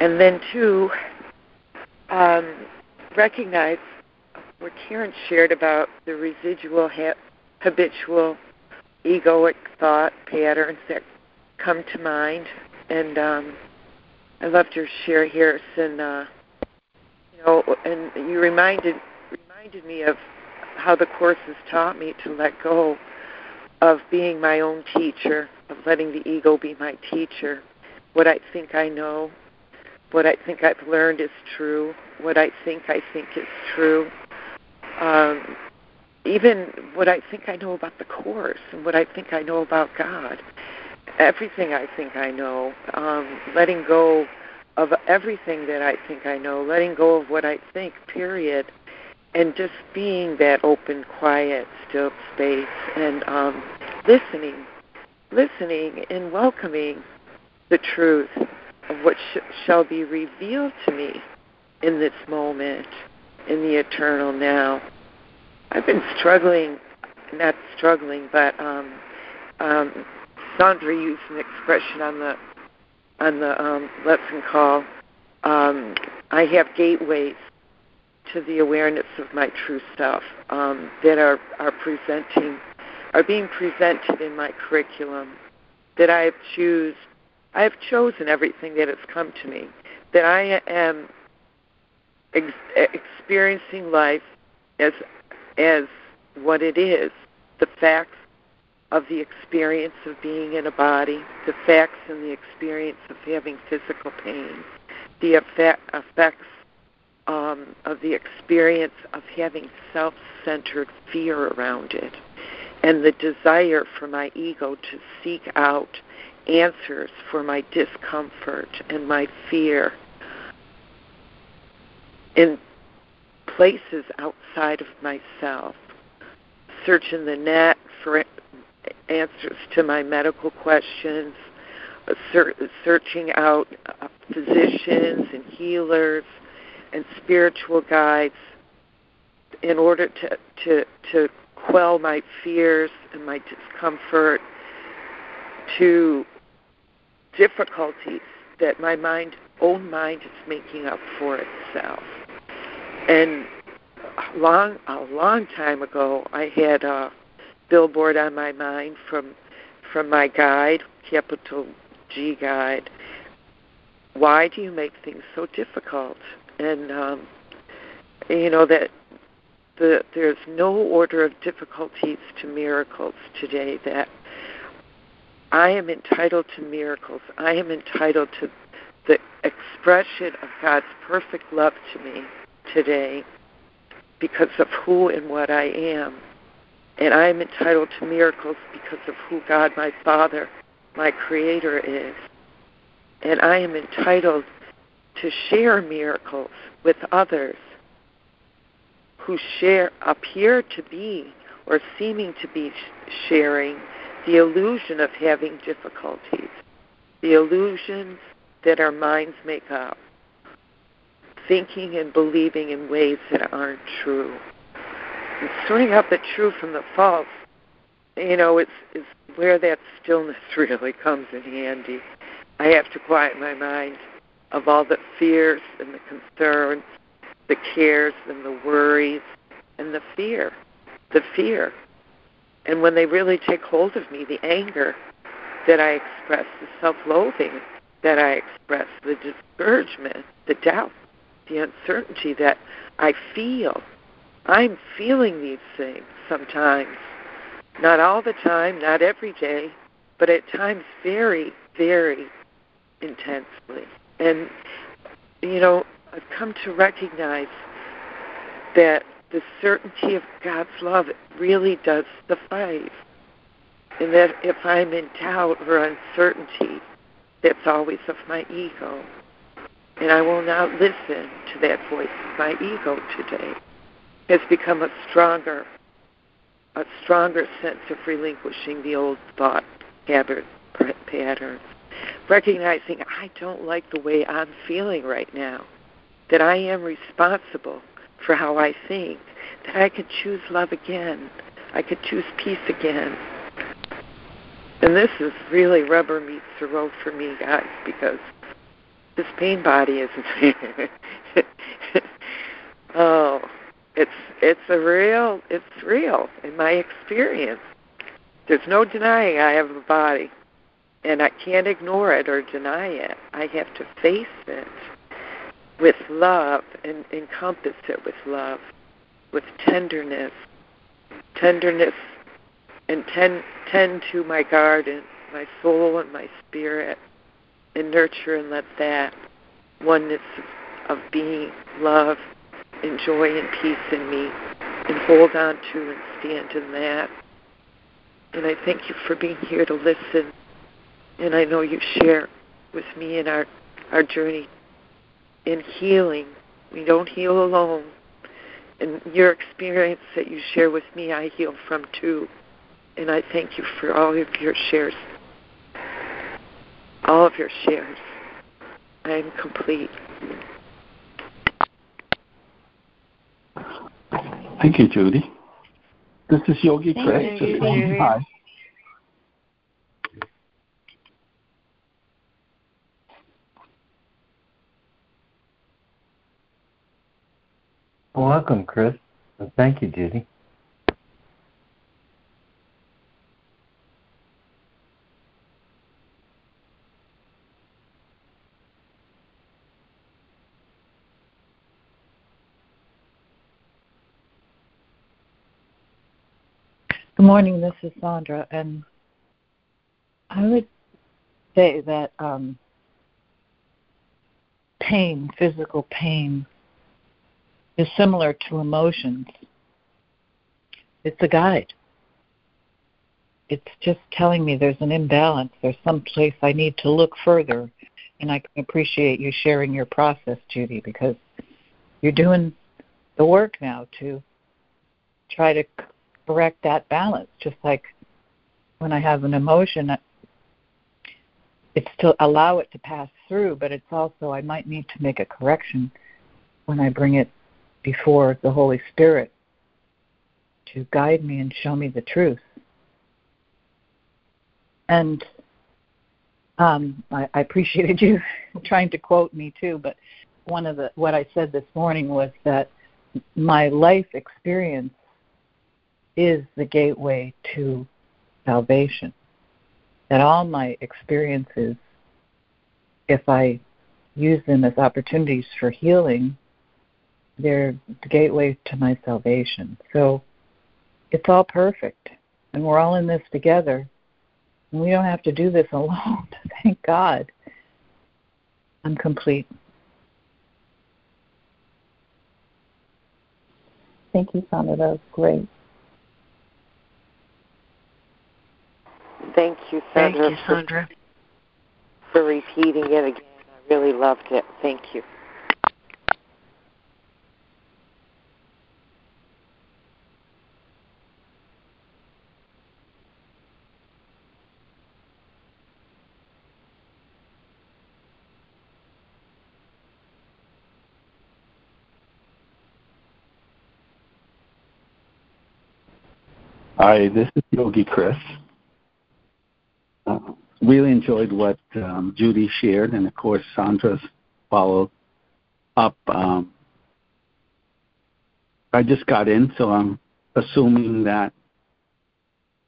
And then, two, um, recognize what Karen shared about the residual ha- habitual egoic thought patterns that come to mind. And um, I loved your share, Harrison. Uh, you know, and you reminded reminded me of how the course has taught me to let go of being my own teacher, of letting the ego be my teacher. What I think I know, what I think I've learned is true, what I think I think is true. Um, even what I think I know about the course and what I think I know about God. Everything I think I know, um, letting go of everything that I think I know, letting go of what I think, period, and just being that open, quiet, still space. And um, listening, listening and welcoming the truth of what sh- shall be revealed to me in this moment, in the eternal now. I've been struggling, not struggling, but um, um, Sandra used an expression on the on the um, lesson call. Um, I have gateways to the awareness of my true self um, that are, are presenting are being presented in my curriculum that I have choose I have chosen everything that has come to me that I am ex- experiencing life as as what it is. The facts of the experience of being in a body the facts and the experience of having physical pain the effect, effects um, of the experience of having self centered fear around it and the desire for my ego to seek out answers for my discomfort and my fear in places outside of myself. Searching the net for answers to my medical questions, searching out uh, physicians and healers and spiritual guides in order to to to quell my fears and my discomfort to difficulties that my mind own mind is making up for itself and long a long time ago i had a billboard on my mind from from my guide capital g guide why do you make things so difficult and um, you know that the, there's no order of difficulties to miracles today. That I am entitled to miracles. I am entitled to the expression of God's perfect love to me today because of who and what I am. And I am entitled to miracles because of who God, my Father, my Creator, is. And I am entitled to share miracles with others who share appear to be or seeming to be sharing the illusion of having difficulties, the illusions that our minds make up, thinking and believing in ways that aren't true. And sorting out the true from the false, you know, it's it's where that stillness really comes in handy. I have to quiet my mind of all the fears and the concerns, the cares and the worries and the fear, the fear. And when they really take hold of me, the anger that I express, the self loathing that I express, the discouragement, the doubt, the uncertainty that I feel. I'm feeling these things sometimes. Not all the time, not every day, but at times very, very intensely. And, you know, I've come to recognize that the certainty of God's love really does suffice. And that if I'm in doubt or uncertainty, that's always of my ego. And I will not listen to that voice my ego today. has become a stronger, a stronger sense of relinquishing the old thought patterns, recognizing I don't like the way I'm feeling right now, that I am responsible for how I think, that I could choose love again, I could choose peace again. And this is really rubber meets the road for me, guys, because this pain body is oh, it's it's a real it's real in my experience. There's no denying I have a body, and I can't ignore it or deny it. I have to face it with love and encompass it with love, with tenderness, tenderness, and tend tend to my garden, my soul and my spirit, and nurture and let that oneness of being, love, and joy and peace in me, and hold on to and stand in that. And I thank you for being here to listen. And I know you share with me in our, our journey in healing. We don't heal alone. And your experience that you share with me, I heal from too. And I thank you for all of your shares. All of your shares. I am complete. Thank you, Judy. This is Yogi Thank Chris. You, Judy. Hi. Welcome, Chris. Thank you, Judy. Good morning. This is Sandra, and I would say that um, pain, physical pain, is similar to emotions. It's a guide. It's just telling me there's an imbalance. There's some place I need to look further, and I can appreciate you sharing your process, Judy, because you're doing the work now to try to correct that balance. Just like when I have an emotion, it's to allow it to pass through, but it's also I might need to make a correction when I bring it before the Holy Spirit to guide me and show me the truth. And um, I, I appreciated you trying to quote me too, but one of the what I said this morning was that my life experience is the gateway to salvation. That all my experiences, if I use them as opportunities for healing, they're the gateway to my salvation. So it's all perfect. And we're all in this together. And we don't have to do this alone. Thank God. I'm complete. Thank you, Sandra. That was great. Thank you, Sandra. Thank you, Sandra. For, for repeating it again. I really loved it. Thank you. Hi, this is Yogi Chris really enjoyed what um, Judy shared, and of course Sandra's followed up. Um, I just got in, so I'm assuming that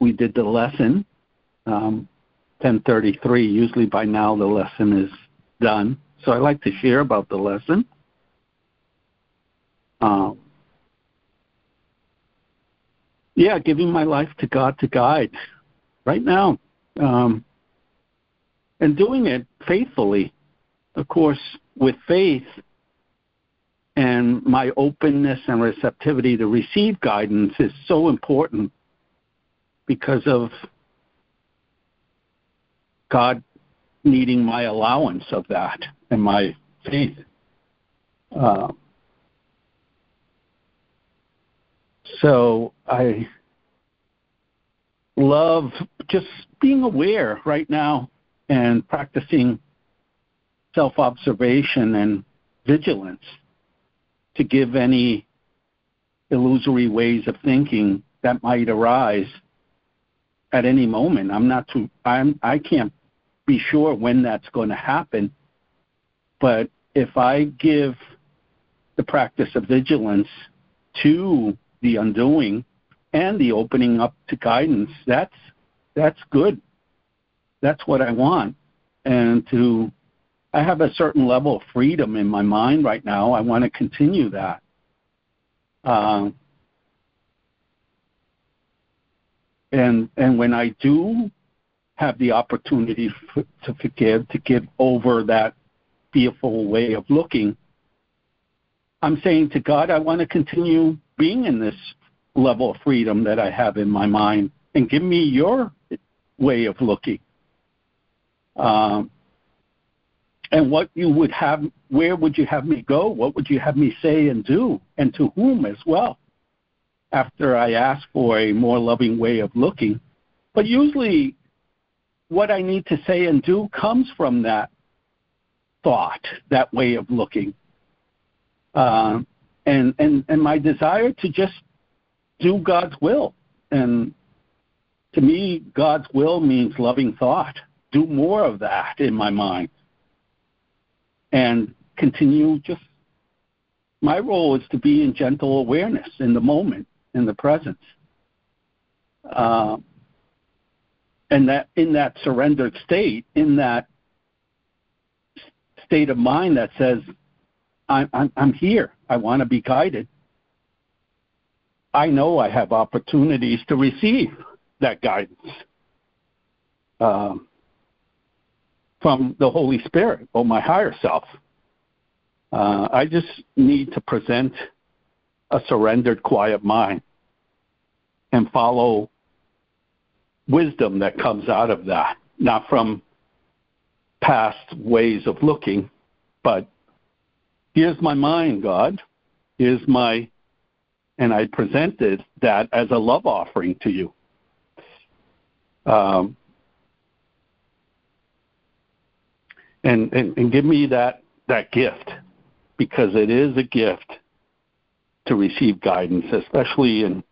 we did the lesson. Um, 10:33. Usually by now the lesson is done, so I like to share about the lesson. Um, yeah, giving my life to God to guide right now um, and doing it faithfully. Of course, with faith and my openness and receptivity to receive guidance is so important because of God needing my allowance of that and my faith. Uh, So I love just being aware right now and practicing self observation and vigilance to give any illusory ways of thinking that might arise at any moment. I'm not too I'm I can't be sure when that's going to happen. But if I give the practice of vigilance to the undoing and the opening up to guidance, that's that's good. That's what I want. And to I have a certain level of freedom in my mind right now. I want to continue that. Um, and and when I do have the opportunity f- to forgive, to give over that fearful way of looking, I'm saying to God, I want to continue being in this level of freedom that I have in my mind, and give me your way of looking. Um, and what you would have, where would you have me go? What would you have me say and do, and to whom as well? After I ask for a more loving way of looking, but usually, what I need to say and do comes from that thought, that way of looking, uh, and and and my desire to just do God's will. And to me, God's will means loving thought. Do more of that in my mind and continue just my role is to be in gentle awareness in the moment in the presence uh, and that in that surrendered state in that state of mind that says i'm i'm, I'm here. I want to be guided. I know i have opportunities to receive that guidance. Um, from the Holy Spirit or my higher self. Uh, I just need to present a surrendered, quiet mind and follow wisdom that comes out of that, not from past ways of looking, but here's my mind, God. Here's my, and I presented that as a love offering to you. Um, and, and, and give me that, that gift because it is a gift to receive guidance, especially in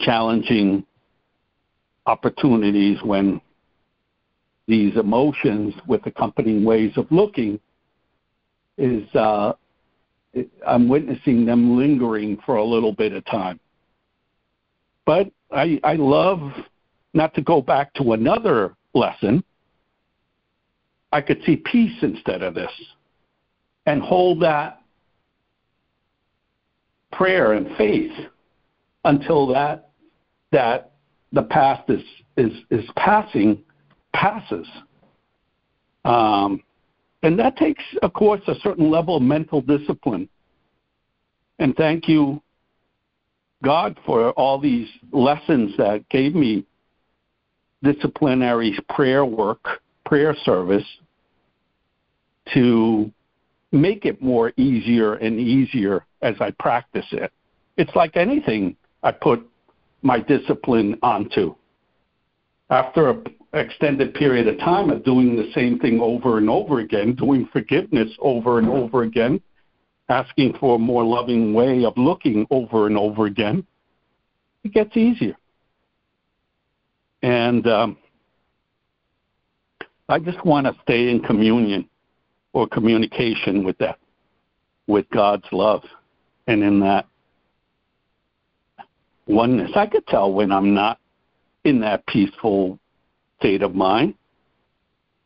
challenging opportunities when these emotions with accompanying ways of looking is uh, I'm witnessing them lingering for a little bit of time. But I, I love not to go back to another lesson I could see peace instead of this and hold that prayer and faith until that that the past is is is passing passes. Um, and that takes of course a certain level of mental discipline. And thank you god for all these lessons that gave me disciplinary prayer work prayer service to make it more easier and easier as I practice it. It's like anything I put my discipline onto. After an extended period of time of doing the same thing over and over again, doing forgiveness over and over again, asking for a more loving way of looking over and over again, it gets easier. And um, I just want to stay in communion or communication with that, with God's love, and in that oneness. I could tell when I'm not in that peaceful state of mind.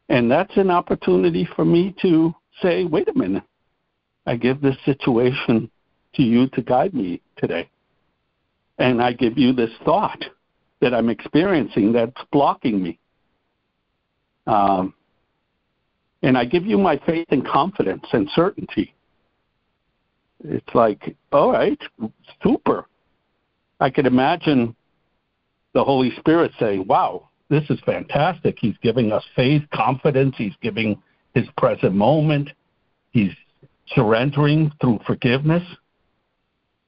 And that's an opportunity for me to say, wait a minute, I give this situation to you to guide me today. And I give you this thought that I'm experiencing that's blocking me. Um, and I give you my faith and confidence and certainty. It's like, all right, super. I could imagine the Holy Spirit saying, wow, this is fantastic. He's giving us faith, confidence. He's giving his present moment. He's surrendering through forgiveness.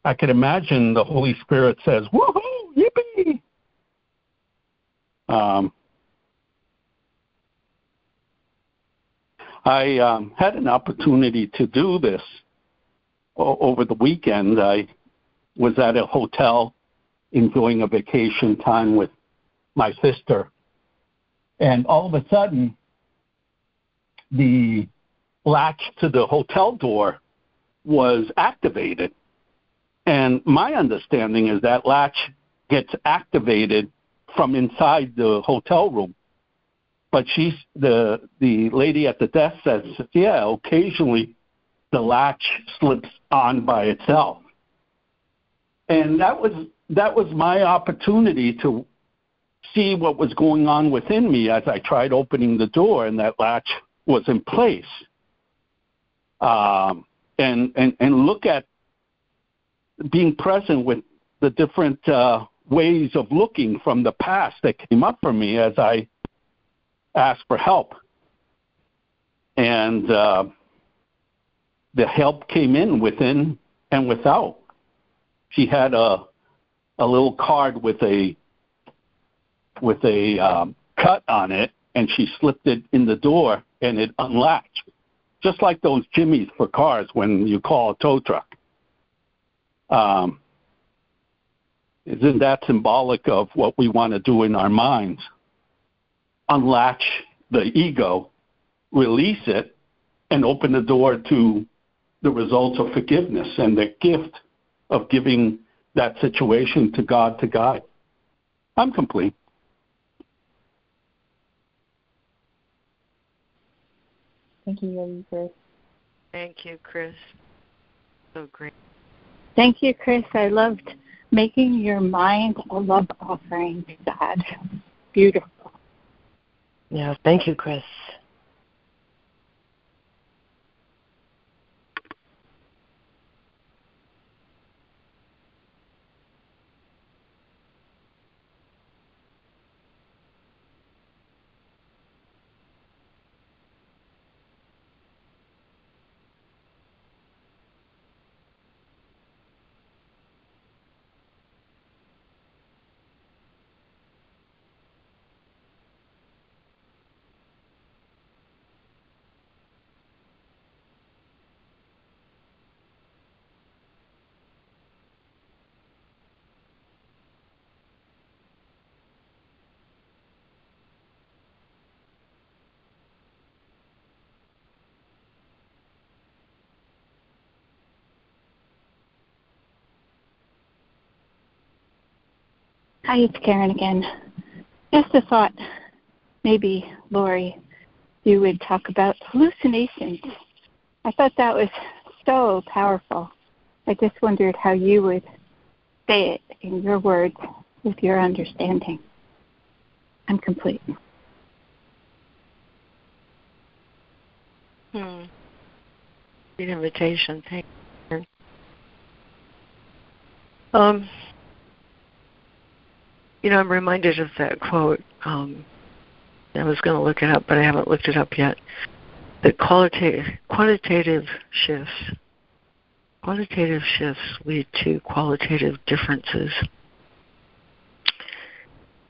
I could imagine the Holy Spirit says, "Woohoo, yippee!" Um, I um, had an opportunity to do this o- over the weekend. I was at a hotel enjoying a vacation time with my sister, and all of a sudden, the latch to the hotel door was activated. And my understanding is that latch gets activated from inside the hotel room. But she's the the lady at the desk says, yeah, occasionally the latch slips on by itself. And that was that was my opportunity to see what was going on within me as I tried opening the door and that latch was in place. Um, and, and, and look at being present with the different uh, ways of looking from the past that came up for me as I asked for help. And uh, the help came in within and without. She had a a little card with a with a um, cut on it, and she slipped it in the door, and it unlatched, just like those jimmies for cars when you call a tow truck. Um, isn't that symbolic of what we want to do in our minds? Unlatch the ego, release it, and open the door to the results of forgiveness and the gift of giving that situation to God to guide. I'm complete. Thank you, Yogi Chris. Thank you, Chris. So great. Thank you, Chris. I loved making your mind a love offering to God. Beautiful. Yeah, thank you, Chris. Hi, it's Karen again. Just a thought, maybe, Lori, you would talk about hallucinations. I thought that was so powerful. I just wondered how you would say it in your words with your understanding. I'm complete. Hmm. Good invitation. Thank you. Um, you know, I'm reminded of that quote. Um, I was going to look it up, but I haven't looked it up yet. That qualitative quantitative shifts quantitative shifts lead to qualitative differences.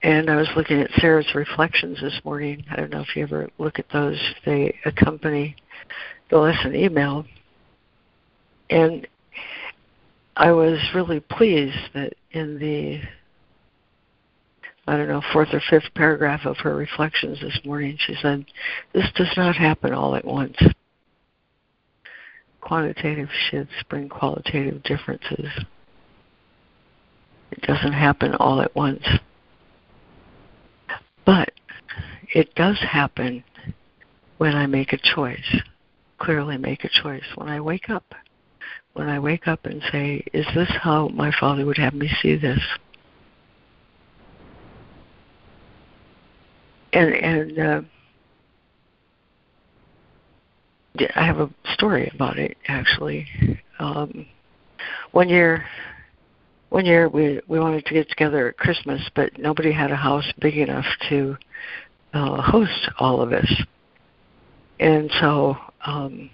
And I was looking at Sarah's reflections this morning. I don't know if you ever look at those. They accompany the lesson email. And I was really pleased that in the I don't know, fourth or fifth paragraph of her reflections this morning, she said, This does not happen all at once. Quantitative shifts bring qualitative differences. It doesn't happen all at once. But it does happen when I make a choice, clearly make a choice. When I wake up, when I wake up and say, Is this how my Father would have me see this? And and uh, I have a story about it actually. Um, one year, one year we we wanted to get together at Christmas, but nobody had a house big enough to uh, host all of us, and so um,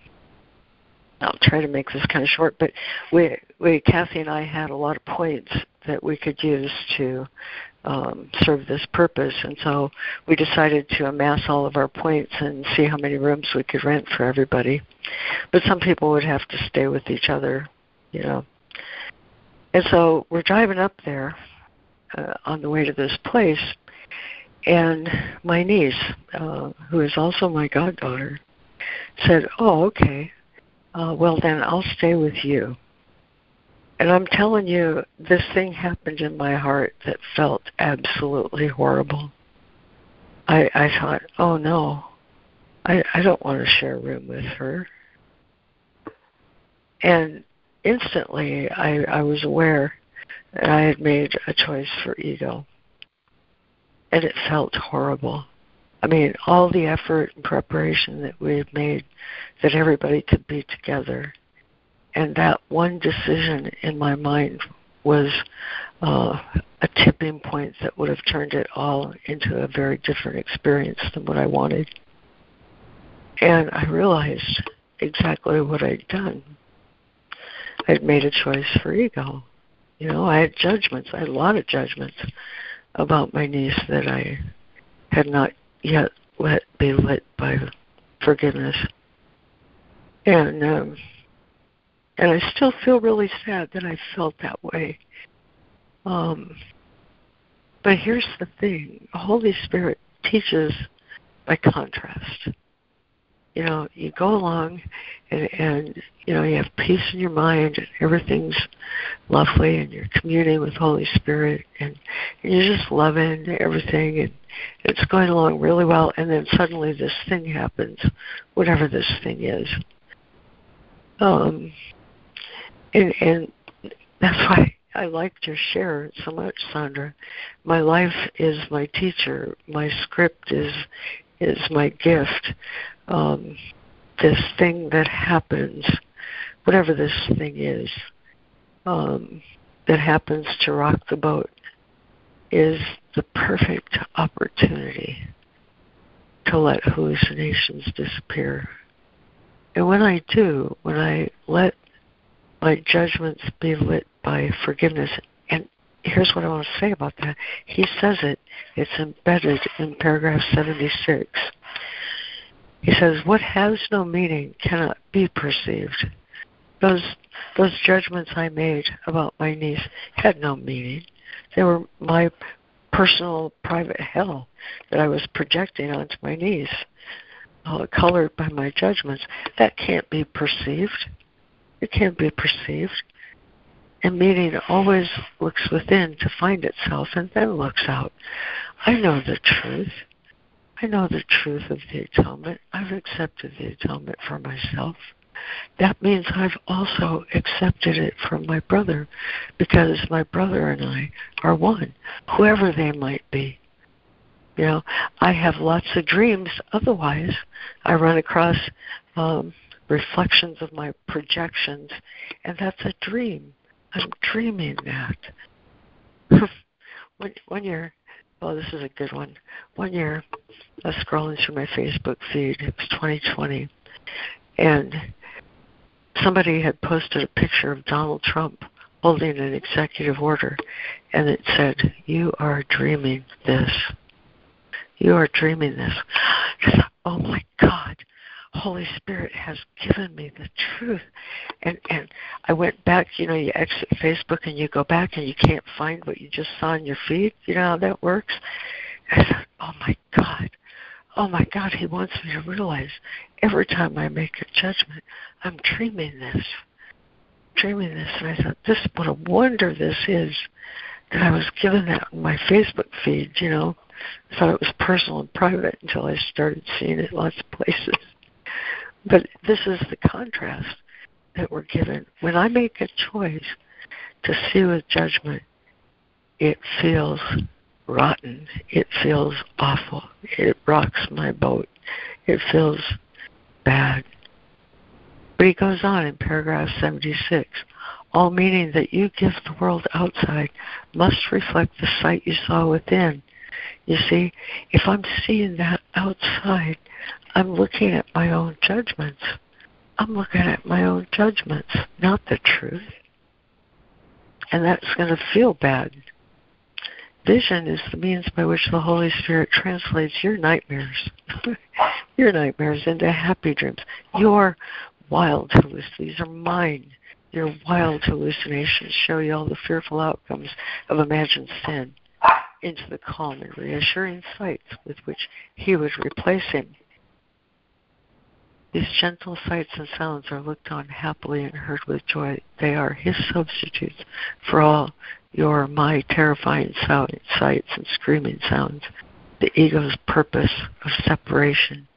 I'll try to make this kind of short, but we, we Kathy and I had a lot of points that we could use to um, serve this purpose, and so we decided to amass all of our points and see how many rooms we could rent for everybody. But some people would have to stay with each other, you know. And so we're driving up there uh, on the way to this place, and my niece, uh, who is also my goddaughter, said, "Oh, okay. Uh, well, then I'll stay with you." And I'm telling you, this thing happened in my heart that felt absolutely horrible. I, I thought, oh no, I, I don't want to share a room with her. And instantly, I, I was aware that I had made a choice for ego. And it felt horrible. I mean, all the effort and preparation that we had made that everybody could be together and that one decision in my mind was uh, a tipping point that would have turned it all into a very different experience than what I wanted. And I realized exactly what I'd done. I'd made a choice for ego. You know, I had judgments. I had a lot of judgments about my niece that I had not yet let be lit by forgiveness. And um, and I still feel really sad that I felt that way. Um, but here's the thing the Holy Spirit teaches by contrast. You know, you go along and, and you know, you have peace in your mind and everything's lovely and you're communing with Holy Spirit and, and you're just loving everything and it's going along really well and then suddenly this thing happens, whatever this thing is. Um, and and that's why I liked your share so much, Sandra. My life is my teacher. My script is is my gift. Um, this thing that happens, whatever this thing is, um, that happens to rock the boat, is the perfect opportunity to let hallucinations disappear. And when I do, when I let my judgments be lit by forgiveness. And here's what I want to say about that. He says it, it's embedded in paragraph 76. He says, What has no meaning cannot be perceived. Those, those judgments I made about my niece had no meaning. They were my personal private hell that I was projecting onto my niece, uh, colored by my judgments. That can't be perceived. It can't be perceived. And meaning always looks within to find itself and then looks out. I know the truth. I know the truth of the atonement. I've accepted the atonement for myself. That means I've also accepted it from my brother because my brother and I are one, whoever they might be. You know, I have lots of dreams. Otherwise, I run across um, reflections of my projections, and that's a dream. I'm dreaming that. one, one year, oh, this is a good one. One year, I was scrolling through my Facebook feed. It was 2020, and somebody had posted a picture of Donald Trump holding an executive order, and it said, "You are dreaming this. You are dreaming this." "Oh my God." Holy Spirit has given me the truth. And and I went back, you know, you exit Facebook and you go back and you can't find what you just saw in your feed. You know how that works? I thought, Oh my God. Oh my God, he wants me to realize every time I make a judgment, I'm dreaming this. Dreaming this and I thought, This what a wonder this is that I was given that in my Facebook feed, you know. I thought it was personal and private until I started seeing it lots of places. But this is the contrast that we're given. When I make a choice to see with judgment, it feels rotten. It feels awful. It rocks my boat. It feels bad. But he goes on in paragraph 76 all meaning that you give the world outside must reflect the sight you saw within. You see, if I'm seeing that outside, I'm looking at my own judgments. I'm looking at my own judgments, not the truth. And that's going to feel bad. Vision is the means by which the Holy Spirit translates your nightmares, your nightmares into happy dreams. Your wild hallucinations, these are mine. Your wild hallucinations show you all the fearful outcomes of imagined sin into the calm and reassuring sights with which he would replace him. These gentle sights and sounds are looked on happily and heard with joy. They are his substitutes for all your my terrifying sound, sights and screaming sounds. The ego's purpose of separation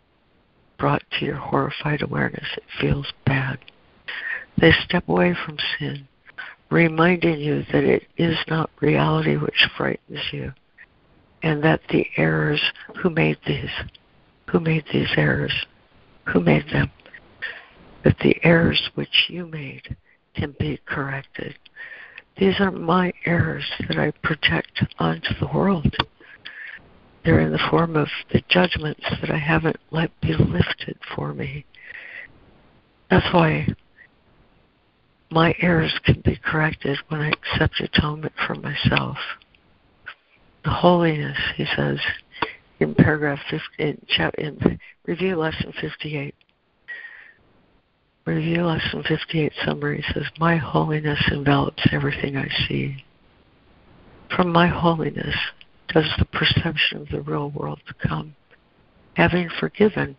brought to your horrified awareness. It feels bad. They step away from sin reminding you that it is not reality which frightens you, and that the errors who made these, who made these errors, who made them, that the errors which you made can be corrected. These are my errors that I project onto the world. They're in the form of the judgments that I haven't let be lifted for me. That's why my errors can be corrected when I accept atonement for myself. The holiness, he says in paragraph 50, in, in review lesson 58. Review lesson 58 summary says, My holiness envelops everything I see. From my holiness does the perception of the real world come. Having forgiven,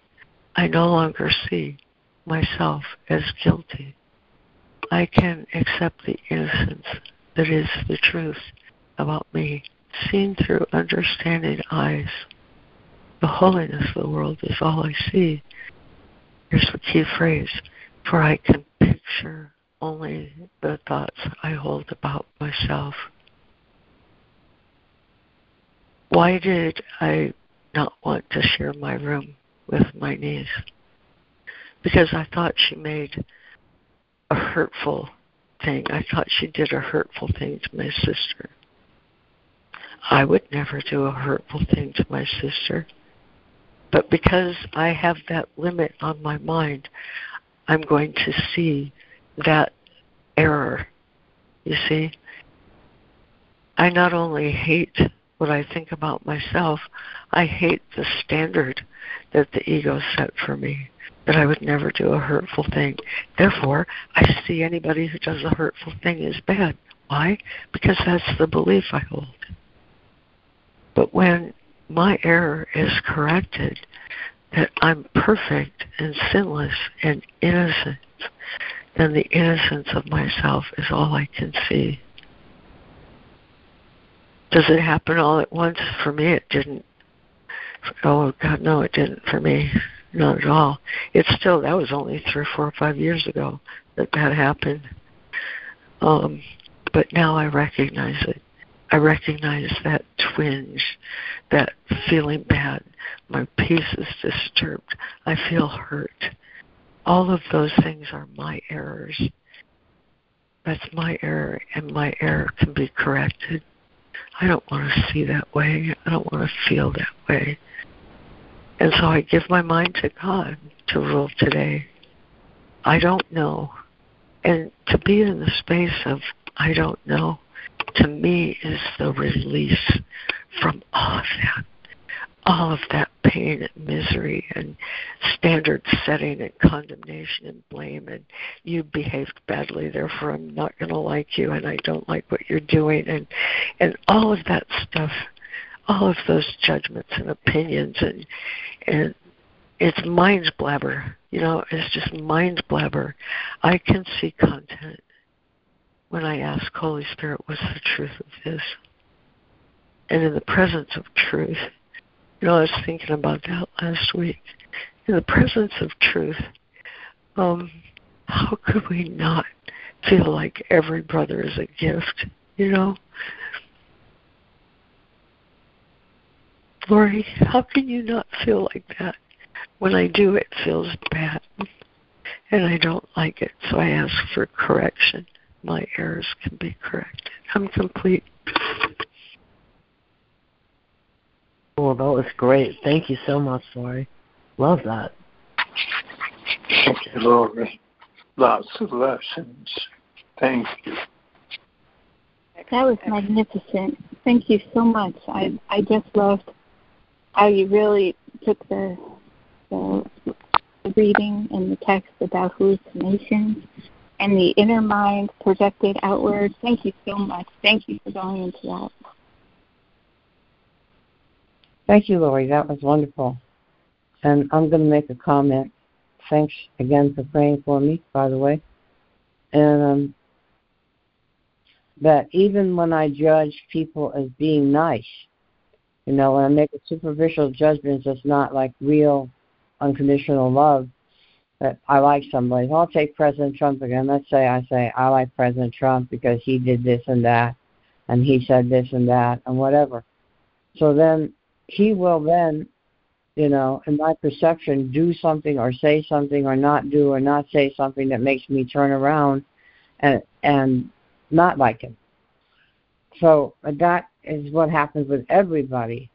I no longer see myself as guilty. I can accept the innocence that is the truth about me, seen through understanding eyes. The holiness of the world is all I see. Here's the key phrase for I can picture only the thoughts I hold about myself. Why did I not want to share my room with my niece? Because I thought she made a hurtful thing. I thought she did a hurtful thing to my sister. I would never do a hurtful thing to my sister. But because I have that limit on my mind, I'm going to see that error. You see? I not only hate what I think about myself, I hate the standard that the ego set for me that I would never do a hurtful thing. Therefore, I see anybody who does a hurtful thing as bad. Why? Because that's the belief I hold. But when my error is corrected, that I'm perfect and sinless and innocent, then the innocence of myself is all I can see. Does it happen all at once? For me, it didn't. Oh, God, no, it didn't for me. Not at all. It's still that was only three, four, or five years ago that that happened. Um, but now I recognize it. I recognize that twinge, that feeling bad. My peace is disturbed. I feel hurt. All of those things are my errors. That's my error, and my error can be corrected. I don't want to see that way. I don't want to feel that way. And so I give my mind to God to rule today. I don't know. And to be in the space of I don't know, to me is the release from all of that. All of that pain and misery and standard setting and condemnation and blame and you behaved badly, therefore I'm not gonna like you and I don't like what you're doing and and all of that stuff all of those judgments and opinions and and it's mind blabber. You know, it's just mind blabber. I can see content when I ask Holy Spirit, what's the truth of this? And in the presence of truth, you know, I was thinking about that last week. In the presence of truth, um, how could we not feel like every brother is a gift? You know, Lori, how can you not feel like that? When I do, it feels bad. And I don't like it, so I ask for correction. My errors can be corrected. I'm complete. Well, that was great. Thank you so much, Lori. Love that. Thank you, Lori. Lots of lessons. Thank you. That was magnificent. Thank you so much. I I just loved how you really took the the, reading and the text about hallucinations and the inner mind projected outward. Thank you so much. Thank you for going into that. Thank you, Lori. That was wonderful. And I'm going to make a comment. Thanks again for praying for me, by the way. And um, that even when I judge people as being nice, you know, when I make a superficial judgment that's not like real unconditional love, that I like somebody. I'll take President Trump again. Let's say I say I like President Trump because he did this and that, and he said this and that, and whatever. So then he will then, you know, in my perception, do something or say something or not do or not say something that makes me turn around and and not like him. So uh, that is what happens with everybody.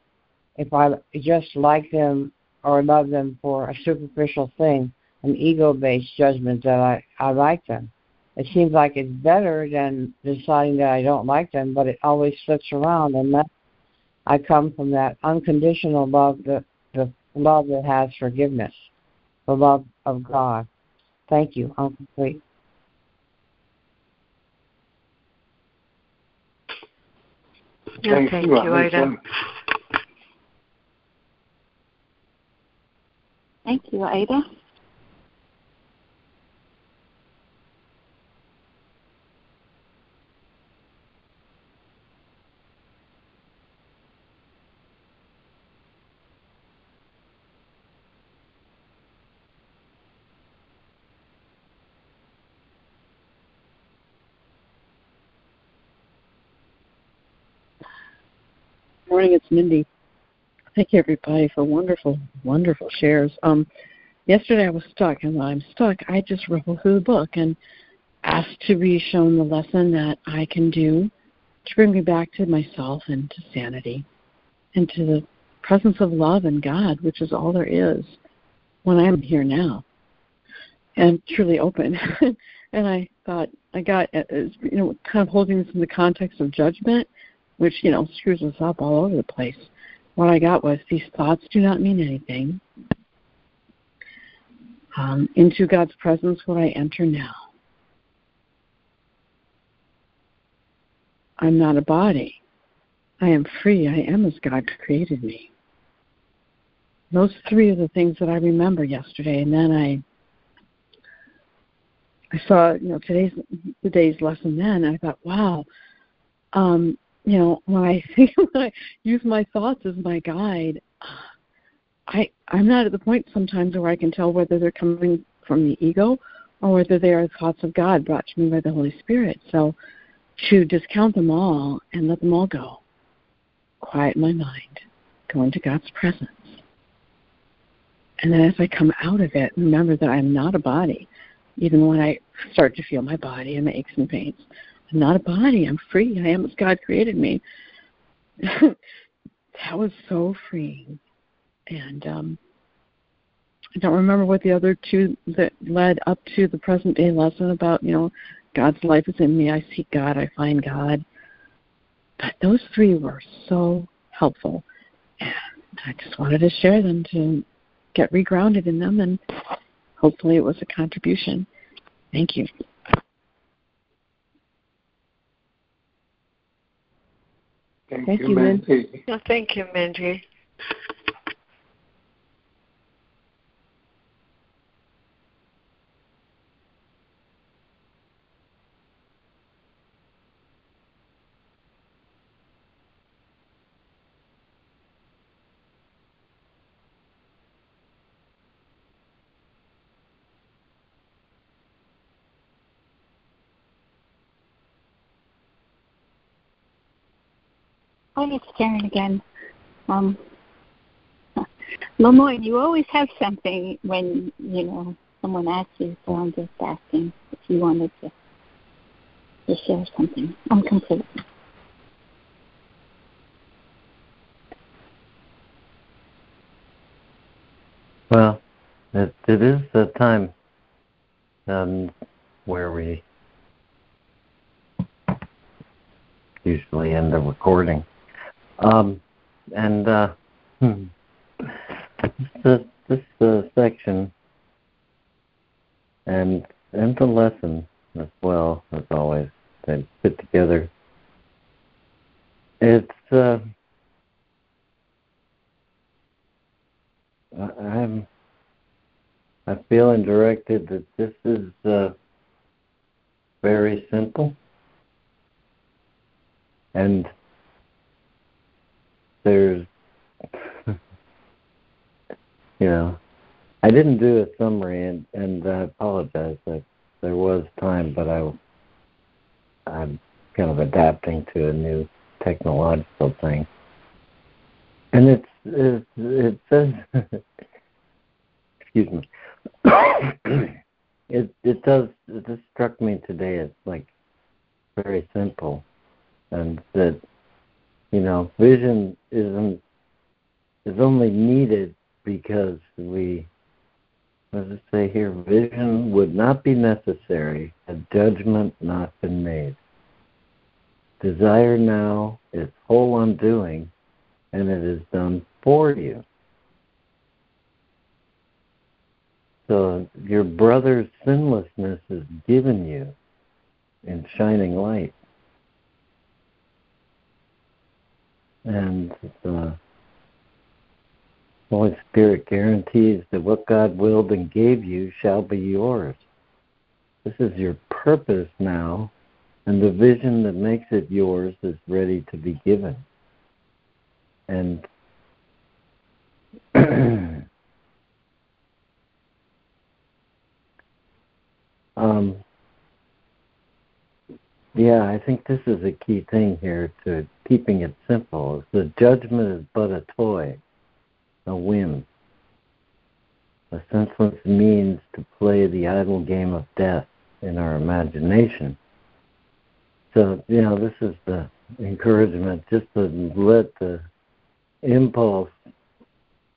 If I just like them or love them for a superficial thing, an ego-based judgment that I, I like them. It seems like it's better than deciding that I don't like them, but it always flips around, and that I come from that unconditional love, the the love that has forgiveness, the love of God. Thank you. I'm complete. Thank, thank you, Ida. Thank you, Ida. Morning. It's Mindy. Thank you, everybody, for wonderful, wonderful shares. Um, yesterday I was stuck, and when I'm stuck, I just ripple through the book and asked to be shown the lesson that I can do to bring me back to myself and to sanity and to the presence of love and God, which is all there is when I'm here now and truly open. and I thought I got, uh, you know, kind of holding this in the context of judgment which, you know, screws us up all over the place. What I got was these thoughts do not mean anything. Um, into God's presence would I enter now. I'm not a body. I am free. I am as God created me. Those three are the things that I remember yesterday, and then I I saw you know today's the day's lesson. Then and I thought, wow, um, you know, when I think when I use my thoughts as my guide, I I'm not at the point sometimes where I can tell whether they're coming from the ego or whether they are thoughts of God brought to me by the Holy Spirit. So to discount them all and let them all go, quiet my mind, go into God's presence. And then as I come out of it, remember that I'm not a body, even when I start to feel my body and my aches and pains. I'm not a body. I'm free. I am as God created me. that was so freeing. And um, I don't remember what the other two that led up to the present day lesson about, you know, God's life is in me. I seek God. I find God. But those three were so helpful. And I just wanted to share them to get regrounded in them, and hopefully it was a contribution. Thank you. Thank, Thank you, you, Lynn. Mindy. Well, thank you, Mindy. Hi, it's Karen again. Um, LeMoyne, you always have something when you know someone asks you, so I'm just asking if you wanted to to share something. I'm complete. Well, it, it is the time um, where we usually end the recording. Um, and uh, hmm, this this uh, section and and the lesson as well as always they put together. It's uh, I'm I'm feeling directed that this is uh, very simple and there's you know I didn't do a summary and and I apologize that there was time but I I'm kind of adapting to a new technological thing. And it's it, it says excuse me. It it does it just struck me today it's like very simple and that you know vision isn't is only needed because we does it say here? Vision would not be necessary had judgment not been made. Desire now is whole undoing and it is done for you. So your brother's sinlessness is given you in shining light and the Holy Spirit guarantees that what God willed and gave you shall be yours. This is your purpose now, and the vision that makes it yours is ready to be given. And um, yeah, I think this is a key thing here to keeping it simple. The judgment is but a toy, a whim, a senseless means to play the idle game of death in our imagination. So, you know, this is the encouragement just to let the impulse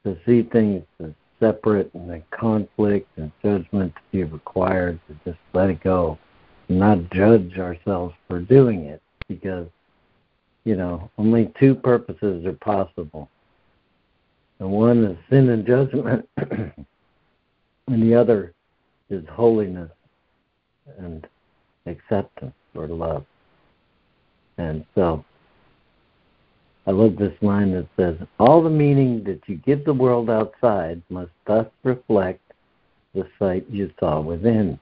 to see things as separate and the conflict and judgment to be required to just let it go not judge ourselves for doing it because you know only two purposes are possible. And one is sin and judgment and the other is holiness and acceptance or love. And so I love this line that says, All the meaning that you give the world outside must thus reflect the sight you saw within.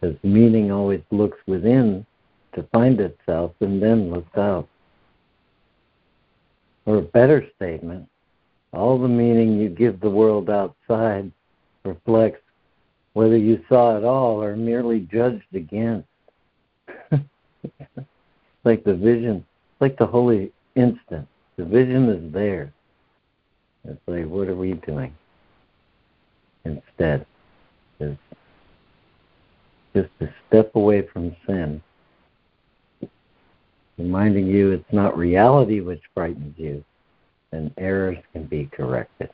Because meaning always looks within to find itself and then looks out. Or a better statement, all the meaning you give the world outside reflects whether you saw it all or merely judged against. like the vision, like the holy instant. The vision is there. It's like, what are we doing instead? Is just to step away from sin, reminding you it's not reality which frightens you, and errors can be corrected.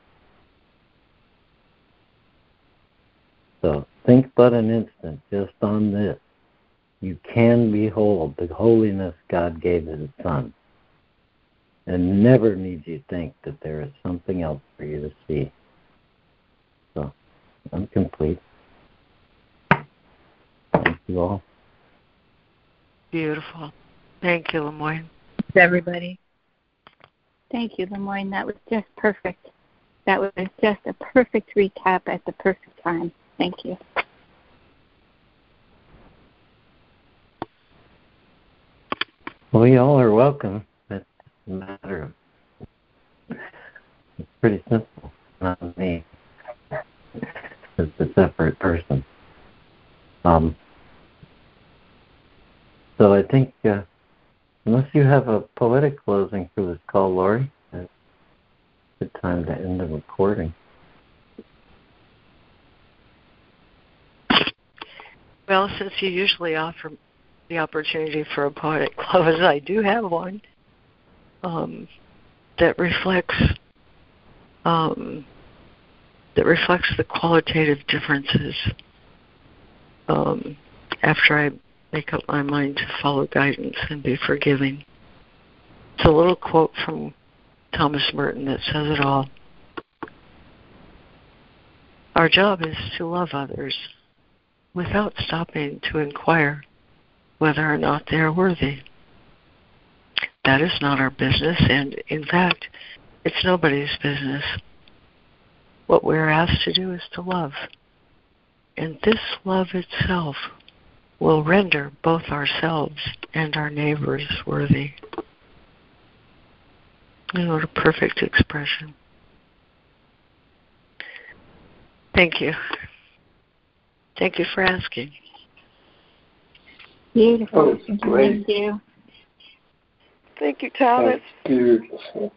So think but an instant just on this. You can behold the holiness God gave his Son, and never need you think that there is something else for you to see. So I'm complete Thank you all. Beautiful. Thank you, LeMoyne. everybody. Thank you, LeMoyne. That was just perfect. That was just a perfect recap at the perfect time. Thank you. Well, you all are welcome. It's a matter of it's pretty simple. Not me. It's a separate person. Um, so I think, uh, unless you have a poetic closing for this call, Lori, it's a good time to end the recording. Well, since you usually offer the opportunity for a poetic close, I do have one um, that reflects um, that reflects the qualitative differences um, after I make up my mind to follow guidance and be forgiving. It's a little quote from Thomas Merton that says it all. Our job is to love others without stopping to inquire whether or not they are worthy. That is not our business, and in fact, it's nobody's business. What we're asked to do is to love. And this love itself will render both ourselves and our neighbors worthy. And what a perfect expression. Thank you. Thank you for asking. Beautiful. Oh. Thank you. Thank you, Thomas. That's beautiful.